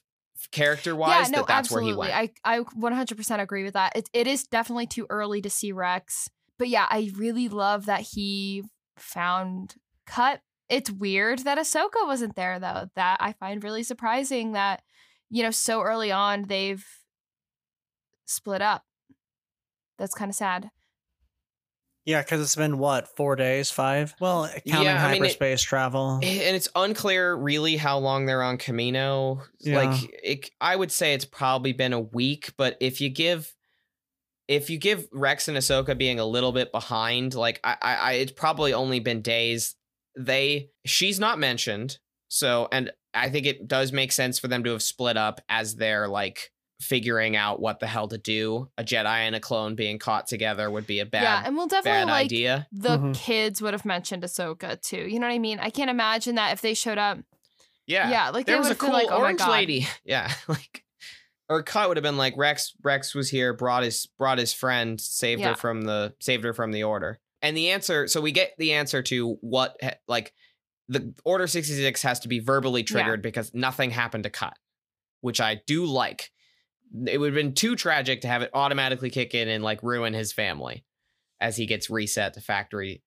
character wise yeah, no, that that's absolutely. where he went. I I 100% agree with that. It it is definitely too early to see Rex, but yeah, I really love that he found cut. It's weird that Ahsoka wasn't there though. That I find really surprising that, you know, so early on they've split up. That's kind of sad. Yeah, because it's been what four days, five? Well, uh, counting Yeah, I mean, it- hyperspace travel. Eh, and it's unclear really how long they're on Camino. Yeah. Like it, I would say it's probably been a week, but if you give if you give Rex and Ahsoka being a little bit behind, like I, I, I it's probably only been days. They she's not mentioned, so and I think it does make sense for them to have split up as they're like figuring out what the hell to do. A Jedi and a clone being caught together would be a bad yeah, and we'll definitely bad like idea. the Mhm. kids would have mentioned Ahsoka too. You know what I mean? I can't imagine that if they showed up. Yeah. Yeah, like there was a cool like, oh orange lady. (laughs) Yeah, (laughs) like or cut would have been like Rex. Rex was here, brought his brought his friend, saved Yeah. her from the saved her from the order. And the answer, so we get the answer to what like the order sixty six has to be verbally Yeah. triggered because nothing happened to cut, which I do like. It would have been too tragic to have it automatically kick in and like ruin his family as he gets reset to factory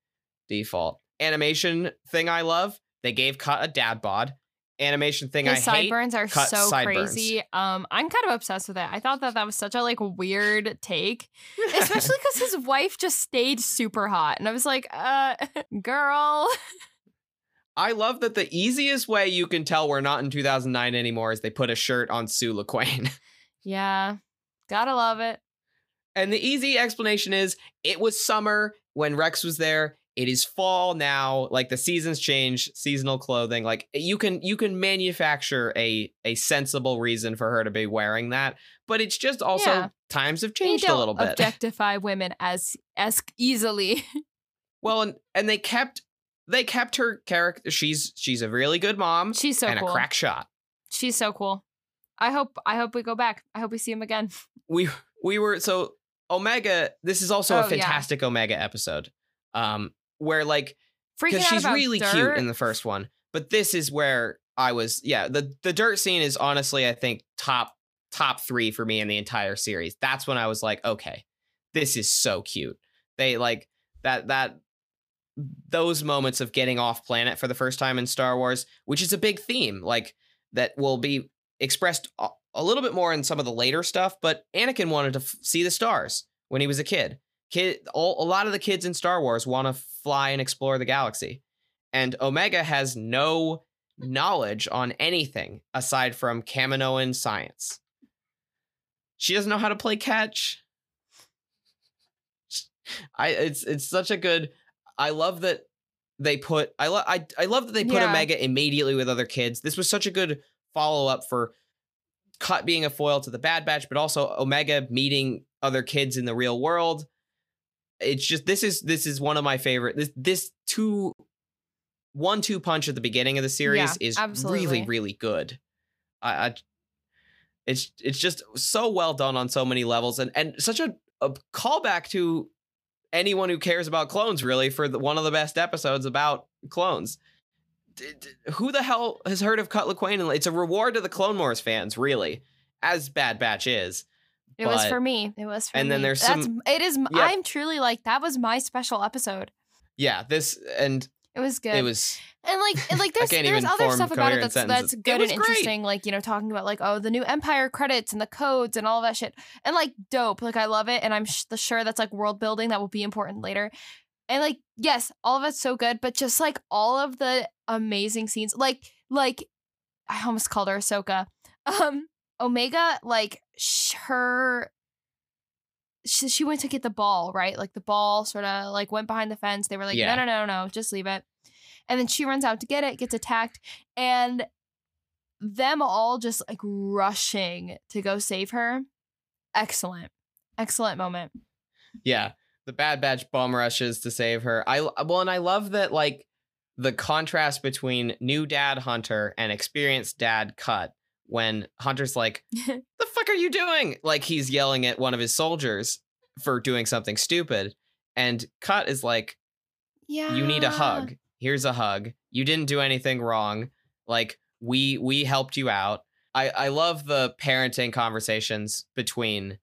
default. Animation thing I love. They gave cut a dad bod. Animation thing His I hate. sideburns are cut so sideburns. crazy. Um, I'm kind of obsessed with it. I thought that that was such a like weird take, (laughs) especially because his wife just stayed super hot, and I was like, uh, (laughs) girl. I love that the easiest way you can tell we're not in 2009 anymore is they put a shirt on Suu Lawquane. (laughs) Yeah, gotta love it. and the easy explanation is it was summer when Rex was there. It is fall now. Like the seasons change, seasonal clothing. Like you can you can manufacture a a sensible reason for her to be wearing that, but it's just also Yeah. times have changed a little bit. (laughs) Objectify women as as easily. well, and and they kept they kept her character. She's she's a really good mom She's so and cool. a crack shot. She's so cool. I hope I hope we go back. I hope we see him again. we we were so omega this is also Oh, a yeah. fantastic omega episode um where like because she's really dirt. cute in the first one but this is where i was yeah the the dirt scene is honestly i think top top three for me in the entire series. That's when i was like okay this is so cute. They like that that those moments of getting off planet for the first time in star wars which is a big theme like that will be expressed a, a little bit more in some of the later stuff but anakin wanted to f- see the stars when he was a kid kid all, a lot of the kids in star wars want to fly and explore the galaxy. And omega has no knowledge on anything aside from kaminoan science. She doesn't know how to play catch. (laughs) I it's it's such a good i love that they put i love I, I love that they put Yeah. omega immediately with other kids. This was such a good follow-up for cut being a foil to the bad batch but also omega meeting other kids in the real world it's just this is this is one of my favorite this this two one two punch at the beginning of the series Yeah, is absolutely. really really good I, I it's it's just so well done on so many levels and and such a, a callback to anyone who cares about clones really for the, one of the best episodes about clones D- d- who the hell has heard of Cut Lawquane? It's a reward to the Clone Wars fans, really, as Bad Batch is. It was for me. It was for and me. then there's That's, some- It is. I'm truly like that was my special episode. Yeah, this and It was good. it was And like, and like, there's there's other stuff about it that's sentences. that's good and great. interesting. Like you know, talking about like oh the new Empire credits and the codes and all of that shit, and like dope. Like I love it, and I'm sh- the sure that's like world building that will be important later. And like yes, all of it's so good, but just like all of the amazing scenes, like like I almost called her Ahsoka. (laughs) Um, Omega, like sh- her. She, she went to get the ball, right? Like the ball sort of like went behind the fence. They were like, Yeah. no, no, no, no, just leave it. And then she runs out to get it, gets attacked, and them all just like rushing to go save her. Excellent. Excellent moment. yeah. The Bad Batch bomb rushes to save her. I well, and I love that like the contrast between new dad Hunter and experienced dad Cut. When Hunter's like, (laughs) "The fuck are you doing?" Like he's yelling at one of his soldiers for doing something stupid, and Cut is like, Yeah. you need a hug here's a hug you didn't do anything wrong like we we helped you out i i love the parenting conversations between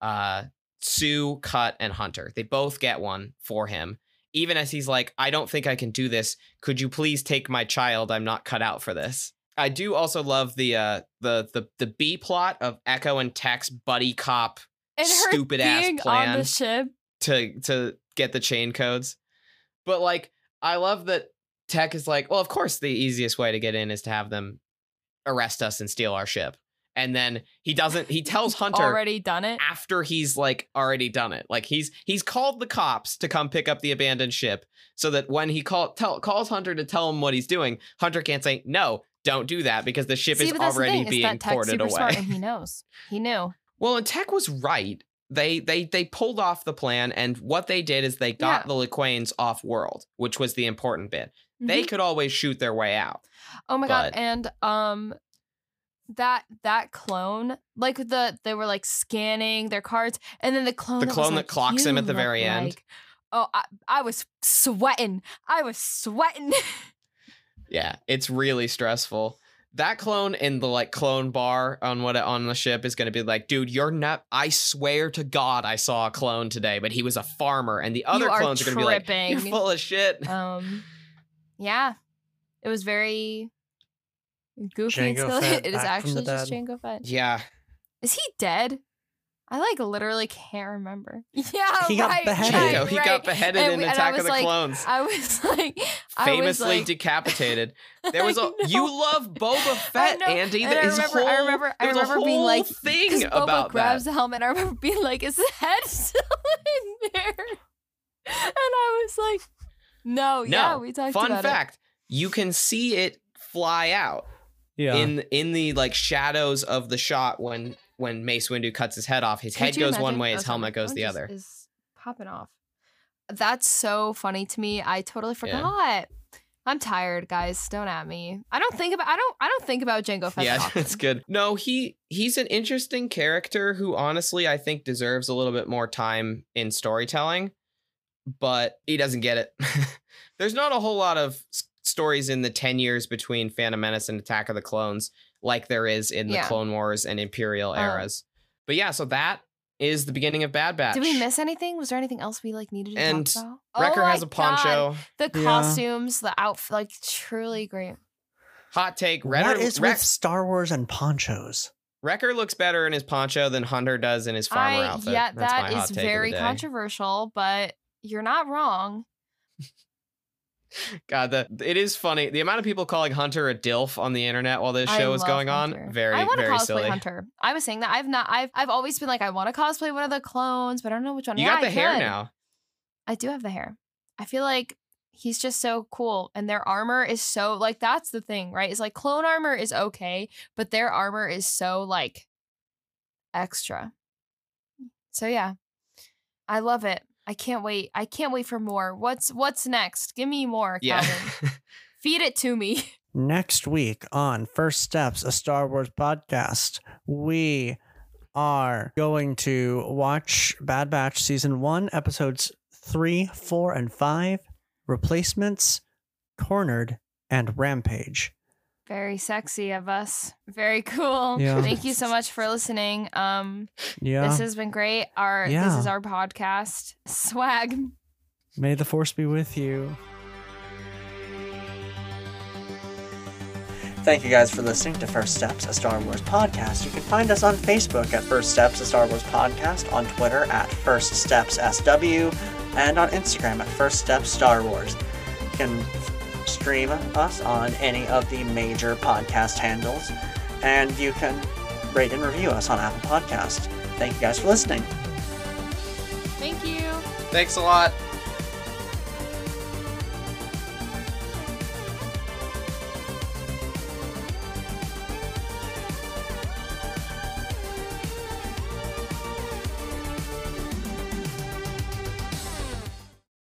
uh Suu cut and hunter they both get one for him even as he's like, I don't think I can do this. Could you please take my child? I'm not cut out for this. I do also love the uh the the the B plot of Echo and Tech's buddy cop And Stupid ass plan. the ship. to to get the chain codes. But like I love that Tech is like, well, of course the easiest way to get in is to have them arrest us and steal our ship. And then he doesn't he (laughs) tells Hunter Already done it. after he's like already done it. Like he's he's called the cops to come pick up the abandoned ship so that when he call, tell, calls Hunter to tell him what he's doing, Hunter can't say no, don't do that because the ship See, is but already is being that Tech's ported away. he knows. He knew. Well, and Tech was right. They they they pulled off the plan, and what they did is they got Yeah. the Lawquanes off world, which was the important bit. They Mhm. could always shoot their way out. Oh my god! And um, that that clone, like the they were like scanning their cards, and then the clone, The that was clone that like, clocks him at the very end." Oh, I, I was sweating. I was sweating. (laughs) Yeah, it's really stressful. That clone in the like clone bar on what on the ship is going to be like, dude, you're not. I swear to God, I saw a clone today, but he was a farmer, and the other you are clones are going to be like, you're full of shit. um, yeah, it was very goofy and Jango silly. (laughs) Fett It is back from the actually just dead. Jango Fett. yeah, Is he dead? I like literally can't remember. (laughs) Yeah, (laughs) He got right, beheaded. right, Jango, he got beheaded And- in and Attack of the like- Clones. I was like, I was Famously like, decapitated. (laughs) There was a you love Boba Fett, know, Andy. and That I his remember- I remember- I there was remember being whole like- thing 'cause Boba about grabs that. the helmet. I remember being like, "Is his head still in there?" And I was like, "No, yeah, we talked Fun about fact: you can see it fly out Yeah. in in the like shadows of the shot when when Mace Windu cuts his head off. His. Could head goes one way, his helmet goes the other. Is popping off. That's so funny to me. I totally forgot. I'm tired, guys. Don't at me. I don't think about. I don't. I don't think about Jango Fett. Yeah, (laughs) often. it's good. No, he he's an interesting character who honestly I think deserves a little bit more time in storytelling, but he doesn't get it. (laughs) There's not a whole lot of stories in the 10 years between Phantom Menace and Attack of the Clones like there is in the Yeah. Clone Wars and Imperial Oh. eras. But yeah, so that is the beginning of Bad Batch. Did we miss anything? Was there anything else we like needed to And talk about? Wrecker oh has a poncho. God. The Yeah. costumes, the outfit, like truly great. Hot take. Wrecker, what is Wreck- with Star Wars and ponchos? Wrecker looks better in his poncho than Hunter does in his farmer I outfit. yeah, That's that my hot take very controversial, but you're not wrong. God, the it is funny. The amount of people calling Hunter a dilf on the internet while this I show is going Hunter. on, very I want to very cosplay silly. Hunter. I was saying that I've not. I've I've always been like I want to cosplay one of the clones, but I don't know which one. You Yeah, got the I hair could. now. I do have the hair. I feel like he's just so cool, and their armor is so like that's the thing, right? Is like clone armor is okay, but their armor is so like extra. So yeah, I love it. I can't wait. I can't wait for more. What's what's next? Give me more, Yeah. Calvin. (laughs) Feed it to me. Next week on First Steps, a Star Wars podcast, we are going to watch Bad Batch Season 1, episodes 3, 4, and 5, Replacements, Cornered, and Rampage. Very sexy of us. Very (laughs) cool. Yeah. Thank you so much for listening. Um Yeah. this has been great. Our this is our podcast. (laughs) Swag. May the Force be with you. Thank you guys for listening to First Steps, a Star Wars podcast. You can find us on Facebook at First Steps, a Star Wars podcast, on Twitter at First Steps SW, and on Instagram at First Steps Star Wars. You can stream us on any of the major podcast handles, and you can rate and review us on Apple Podcast. Thank you guys for listening. Thank you. Thanks a lot.